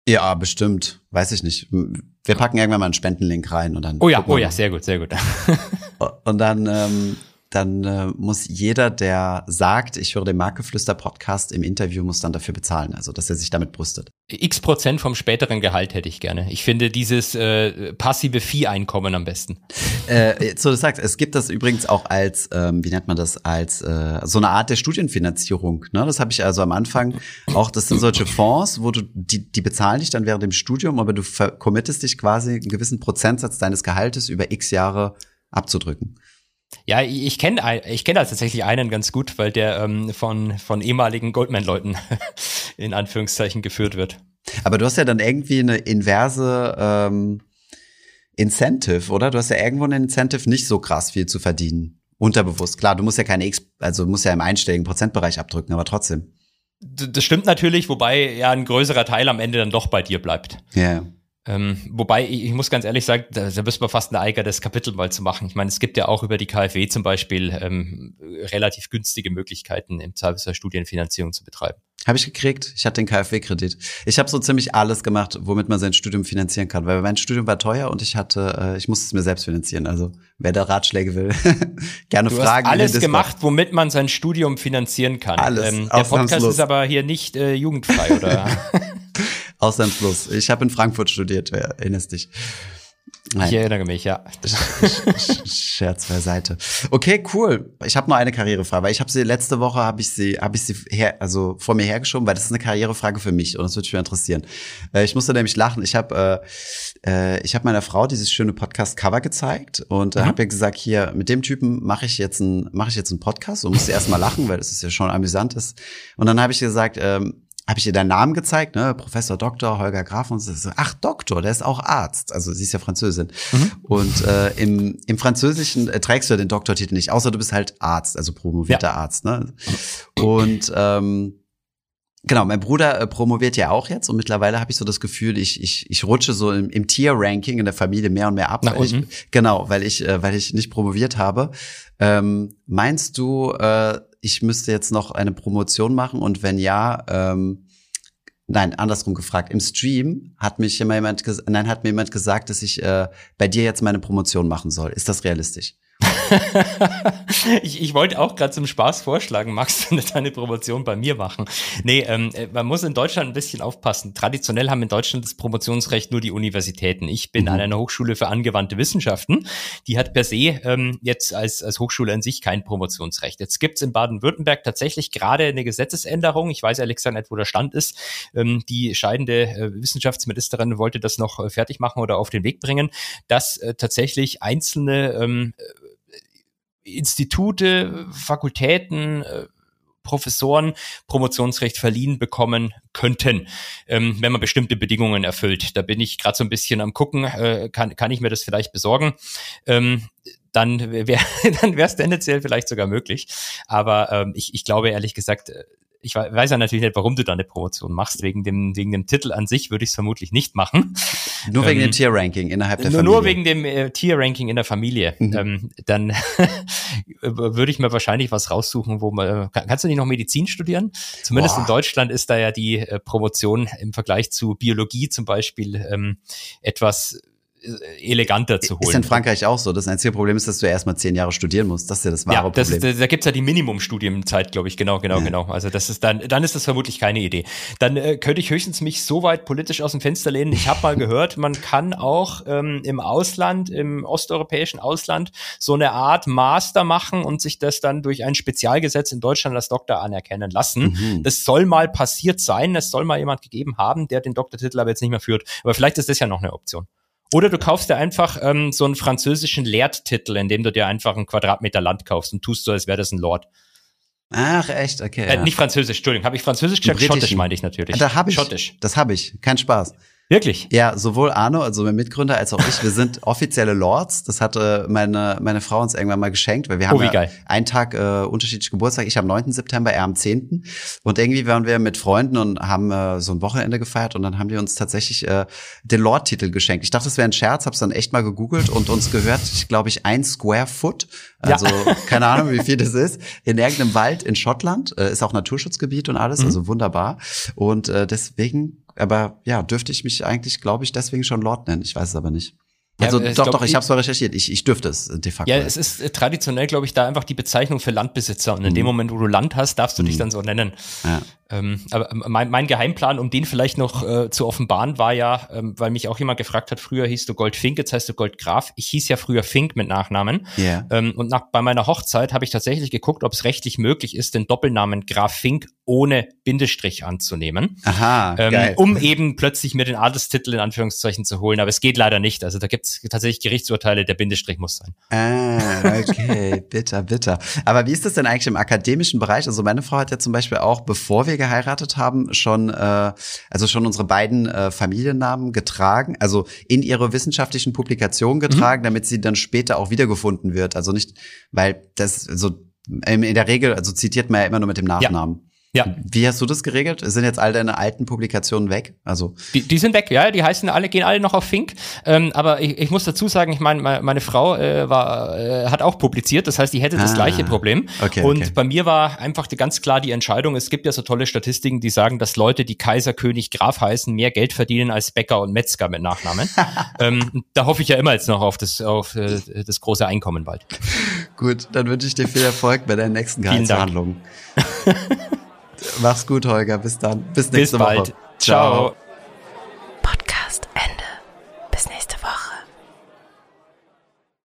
Ja, bestimmt. Weiß ich nicht. Wir packen irgendwann mal einen Spendenlink rein und dann. Oh ja, oh ja, sehr gut, sehr gut. und dann ähm, dann äh, muss jeder, der sagt, ich höre den Markeflüster-Podcast im Interview, muss dann dafür bezahlen, also dass er sich damit brüstet. X Prozent vom späteren Gehalt hätte ich gerne. Ich finde dieses äh, passive Vieh-Einkommen am besten. Äh, so du sagst, es gibt das übrigens auch als, ähm, wie nennt man das, als äh, so eine Art der Studienfinanzierung. Ne? Das habe ich also am Anfang auch, das sind solche Fonds, wo du, die, die bezahlen dich dann während dem Studium, aber du committest dich quasi einen gewissen Prozentsatz deines Gehaltes über X Jahre abzudrücken. Ja, ich kenne ich kenn da tatsächlich einen ganz gut, weil der ähm, von, von ehemaligen Goldman-Leuten in Anführungszeichen geführt wird. Aber du hast ja dann irgendwie eine inverse ähm, Incentive, oder? Du hast ja irgendwo ein Incentive, nicht so krass viel zu verdienen. Unterbewusst. Klar, du musst ja keine X, also musst ja im einstelligen Prozentbereich abdrücken, aber trotzdem. Das stimmt natürlich, wobei ja ein größerer Teil am Ende dann doch bei dir bleibt. Ja. Ähm, wobei, ich, ich, muss ganz ehrlich sagen, da, da müssen wir fast ein eigenes Kapitel mal zu machen. Ich meine, es gibt ja auch über die KfW zum Beispiel ähm, relativ günstige Möglichkeiten, im Zweifelsfall Studienfinanzierung zu betreiben. Habe ich gekriegt. Ich hatte den KfW-Kredit. Ich habe so ziemlich alles gemacht, womit man sein Studium finanzieren kann. Weil mein Studium war teuer und ich hatte, äh, ich musste es mir selbst finanzieren. Also wer da Ratschläge will, gerne du fragen. Hast alles gemacht, womit man sein Studium finanzieren kann. Alles. Ähm, der Podcast ist aber hier nicht äh, jugendfrei, oder? Auslandslos. Ich habe in Frankfurt studiert, erinnerst dich. Nein. Ich erinnere mich, ja. Scherz beiseite. Okay, cool. Ich habe noch eine Karrierefrage, weil ich habe sie letzte Woche habe ich sie habe ich sie her, also vor mir hergeschoben, weil das ist eine Karrierefrage für mich und das würde mich interessieren. Äh, ich musste nämlich lachen. Ich habe äh, äh, ich habe meiner Frau dieses schöne Podcast Cover gezeigt und äh, mhm. habe ihr gesagt, hier mit dem Typen mache ich jetzt ein mache ich jetzt einen Podcast und musste erst mal lachen, weil das ist ja schon amüsant ist. Und dann habe ich gesagt, ähm, habe ich ihr deinen Namen gezeigt, ne? Professor Dr. Holger Graf und sie so, ach Doktor, der ist auch Arzt. Also sie ist ja Französin. Mhm. Und äh, im, im Französischen äh, trägst du ja den Doktortitel nicht, außer du bist halt Arzt, also promovierter ja. Arzt. Ne? Und ähm, Genau, mein Bruder äh, promoviert ja auch jetzt und mittlerweile habe ich so das Gefühl, ich, ich, ich rutsche so im, im Tier-Ranking in der Familie mehr und mehr ab. Nach unten. Ich, genau, weil ich, äh, weil ich nicht promoviert habe. Ähm, meinst du, äh, ich müsste jetzt noch eine Promotion machen und wenn ja, ähm, nein, andersrum gefragt. Im Stream hat mich immer jemand, nein, hat mir jemand gesagt, dass ich äh, bei dir jetzt meine Promotion machen soll. Ist das realistisch? ich, ich wollte auch gerade zum Spaß vorschlagen, magst du deine Promotion bei mir machen? Nee, ähm, äh, man muss in Deutschland ein bisschen aufpassen. Traditionell haben in Deutschland das Promotionsrecht nur die Universitäten. Ich bin mhm. an einer Hochschule für angewandte Wissenschaften. Die hat per se ähm, jetzt als, als Hochschule an sich kein Promotionsrecht. Jetzt gibt's in Baden-Württemberg tatsächlich gerade eine Gesetzesänderung. Ich weiß ehrlich gesagt nicht, wo der Stand ist. Ähm, die scheidende äh, Wissenschaftsministerin wollte das noch äh, fertig machen oder auf den Weg bringen, dass äh, tatsächlich einzelne ähm, Institute, Fakultäten, äh, Professoren Promotionsrecht verliehen bekommen könnten, ähm, wenn man bestimmte Bedingungen erfüllt. Da bin ich gerade so ein bisschen am gucken, äh, kann, kann ich mir das vielleicht besorgen. Ähm, dann wäre dann wäre es tendenziell vielleicht sogar möglich. Aber ähm, ich, ich glaube ehrlich gesagt, äh, ich weiß ja natürlich nicht, warum du da eine Promotion machst. Wegen dem, wegen dem Titel an sich würde ich es vermutlich nicht machen. Nur wegen ähm, dem Tier-Ranking innerhalb der nur, Familie. Nur wegen dem äh, Tier-Ranking in der Familie. Mhm. Ähm, dann würde ich mir wahrscheinlich was raussuchen, wo man, kann, kannst du nicht noch Medizin studieren? Zumindest Boah. in Deutschland ist da ja die äh, Promotion im Vergleich zu Biologie zum Beispiel ähm, etwas äh, eleganter zu holen. Ist in Frankreich auch so. Das einzige Problem ist, dass du erstmal zehn Jahre studieren musst. Das ist ja das wahre ja, das Problem. Ist, da gibt's ja die Minimumstudienzeit, glaube ich. Genau, genau, ja. genau. Also das ist dann, dann ist das vermutlich keine Idee. Dann äh, könnte ich höchstens mich so weit politisch aus dem Fenster lehnen. Ich habe mal gehört, man kann auch ähm, im Ausland, im osteuropäischen Ausland, so eine Art Master machen und sich das dann durch ein Spezialgesetz in Deutschland als Doktor anerkennen lassen. Mhm. Das soll mal passiert sein. Es soll mal jemand gegeben haben, der den Doktortitel aber jetzt nicht mehr führt. Aber vielleicht ist das ja noch eine Option. Oder du kaufst dir einfach ähm, so einen französischen Lehrtitel, indem du dir einfach einen Quadratmeter Land kaufst und tust so, als wäre das ein Lord. Ach, echt, okay. Äh, ja. Nicht Französisch, Entschuldigung. Habe ich Französisch gesagt? Schottisch meinte ich natürlich. Da habe ich. Schottisch. Das habe ich. Kein Spaß. Wirklich? Ja, sowohl Arno, also mein Mitgründer, als auch ich, wir sind offizielle Lords. Das hatte meine, meine Frau uns irgendwann mal geschenkt, weil wir haben oh, ja einen Tag äh, unterschiedlich Geburtstag. Ich am 9. September, er am 10. Und irgendwie waren wir mit Freunden und haben äh, so ein Wochenende gefeiert und dann haben die uns tatsächlich äh, den Lord-Titel geschenkt. Ich dachte, das wäre ein Scherz, hab's dann echt mal gegoogelt und uns gehört, ich glaube ich, ein Square Foot. Also ja. keine Ahnung, wie viel das ist. In irgendeinem Wald in Schottland. Äh, ist auch Naturschutzgebiet und alles, mhm. also wunderbar. Und äh, deswegen aber ja, dürfte ich mich eigentlich, glaube ich, deswegen schon Lord nennen. Ich weiß es aber nicht. Also ja, doch, glaub, doch, ich habe es mal recherchiert. Ich, ich dürfte es de facto. Ja, es ist äh, traditionell, glaube ich, da einfach die Bezeichnung für Landbesitzer. Und in mhm. dem Moment, wo du Land hast, darfst du mhm. dich dann so nennen. Ja. Ähm, aber ähm, mein, mein Geheimplan, um den vielleicht noch äh, zu offenbaren, war ja, ähm, weil mich auch jemand gefragt hat, früher hieß du Goldfink, jetzt heißt du Goldgraf. Ich hieß ja früher Fink mit Nachnamen. Yeah. Ähm, und nach, bei meiner Hochzeit habe ich tatsächlich geguckt, ob es rechtlich möglich ist, den Doppelnamen Graf Fink ohne Bindestrich anzunehmen. Aha, ähm. Um eben plötzlich mir den Adelstitel in Anführungszeichen zu holen. Aber es geht leider nicht. Also da gibt es tatsächlich Gerichtsurteile, der Bindestrich muss sein. Ah, okay, bitter, bitter. Aber wie ist das denn eigentlich im akademischen Bereich? Also meine Frau hat ja zum Beispiel auch, bevor wir geheiratet haben, schon, äh, also schon unsere beiden äh, Familiennamen getragen, also in ihre wissenschaftlichen Publikationen getragen, mhm. damit sie dann später auch wiedergefunden wird. Also nicht, weil das so in der Regel, also zitiert man ja immer nur mit dem Nachnamen. Ja. Ja. Wie hast du das geregelt? Sind jetzt all deine alten Publikationen weg? Also die, die sind weg, ja, die heißen alle, gehen alle noch auf Fink. Ähm, aber ich, ich muss dazu sagen, ich meine, meine, Frau äh, war, äh, hat auch publiziert, das heißt, die hätte das ah, gleiche Problem. Okay, und okay. bei mir war einfach die, ganz klar die Entscheidung, es gibt ja so tolle Statistiken, die sagen, dass Leute, die Kaiser, König, Graf heißen, mehr Geld verdienen als Bäcker und Metzger mit Nachnamen. ähm, da hoffe ich ja immer jetzt noch auf das, auf äh, das große Einkommen bald. Gut, dann wünsche ich dir viel Erfolg bei deinen nächsten Gehaltsverhandlungen. Mach's gut, Holger. Bis dann. Bis nächste Bis bald. Woche. Ciao. Ciao.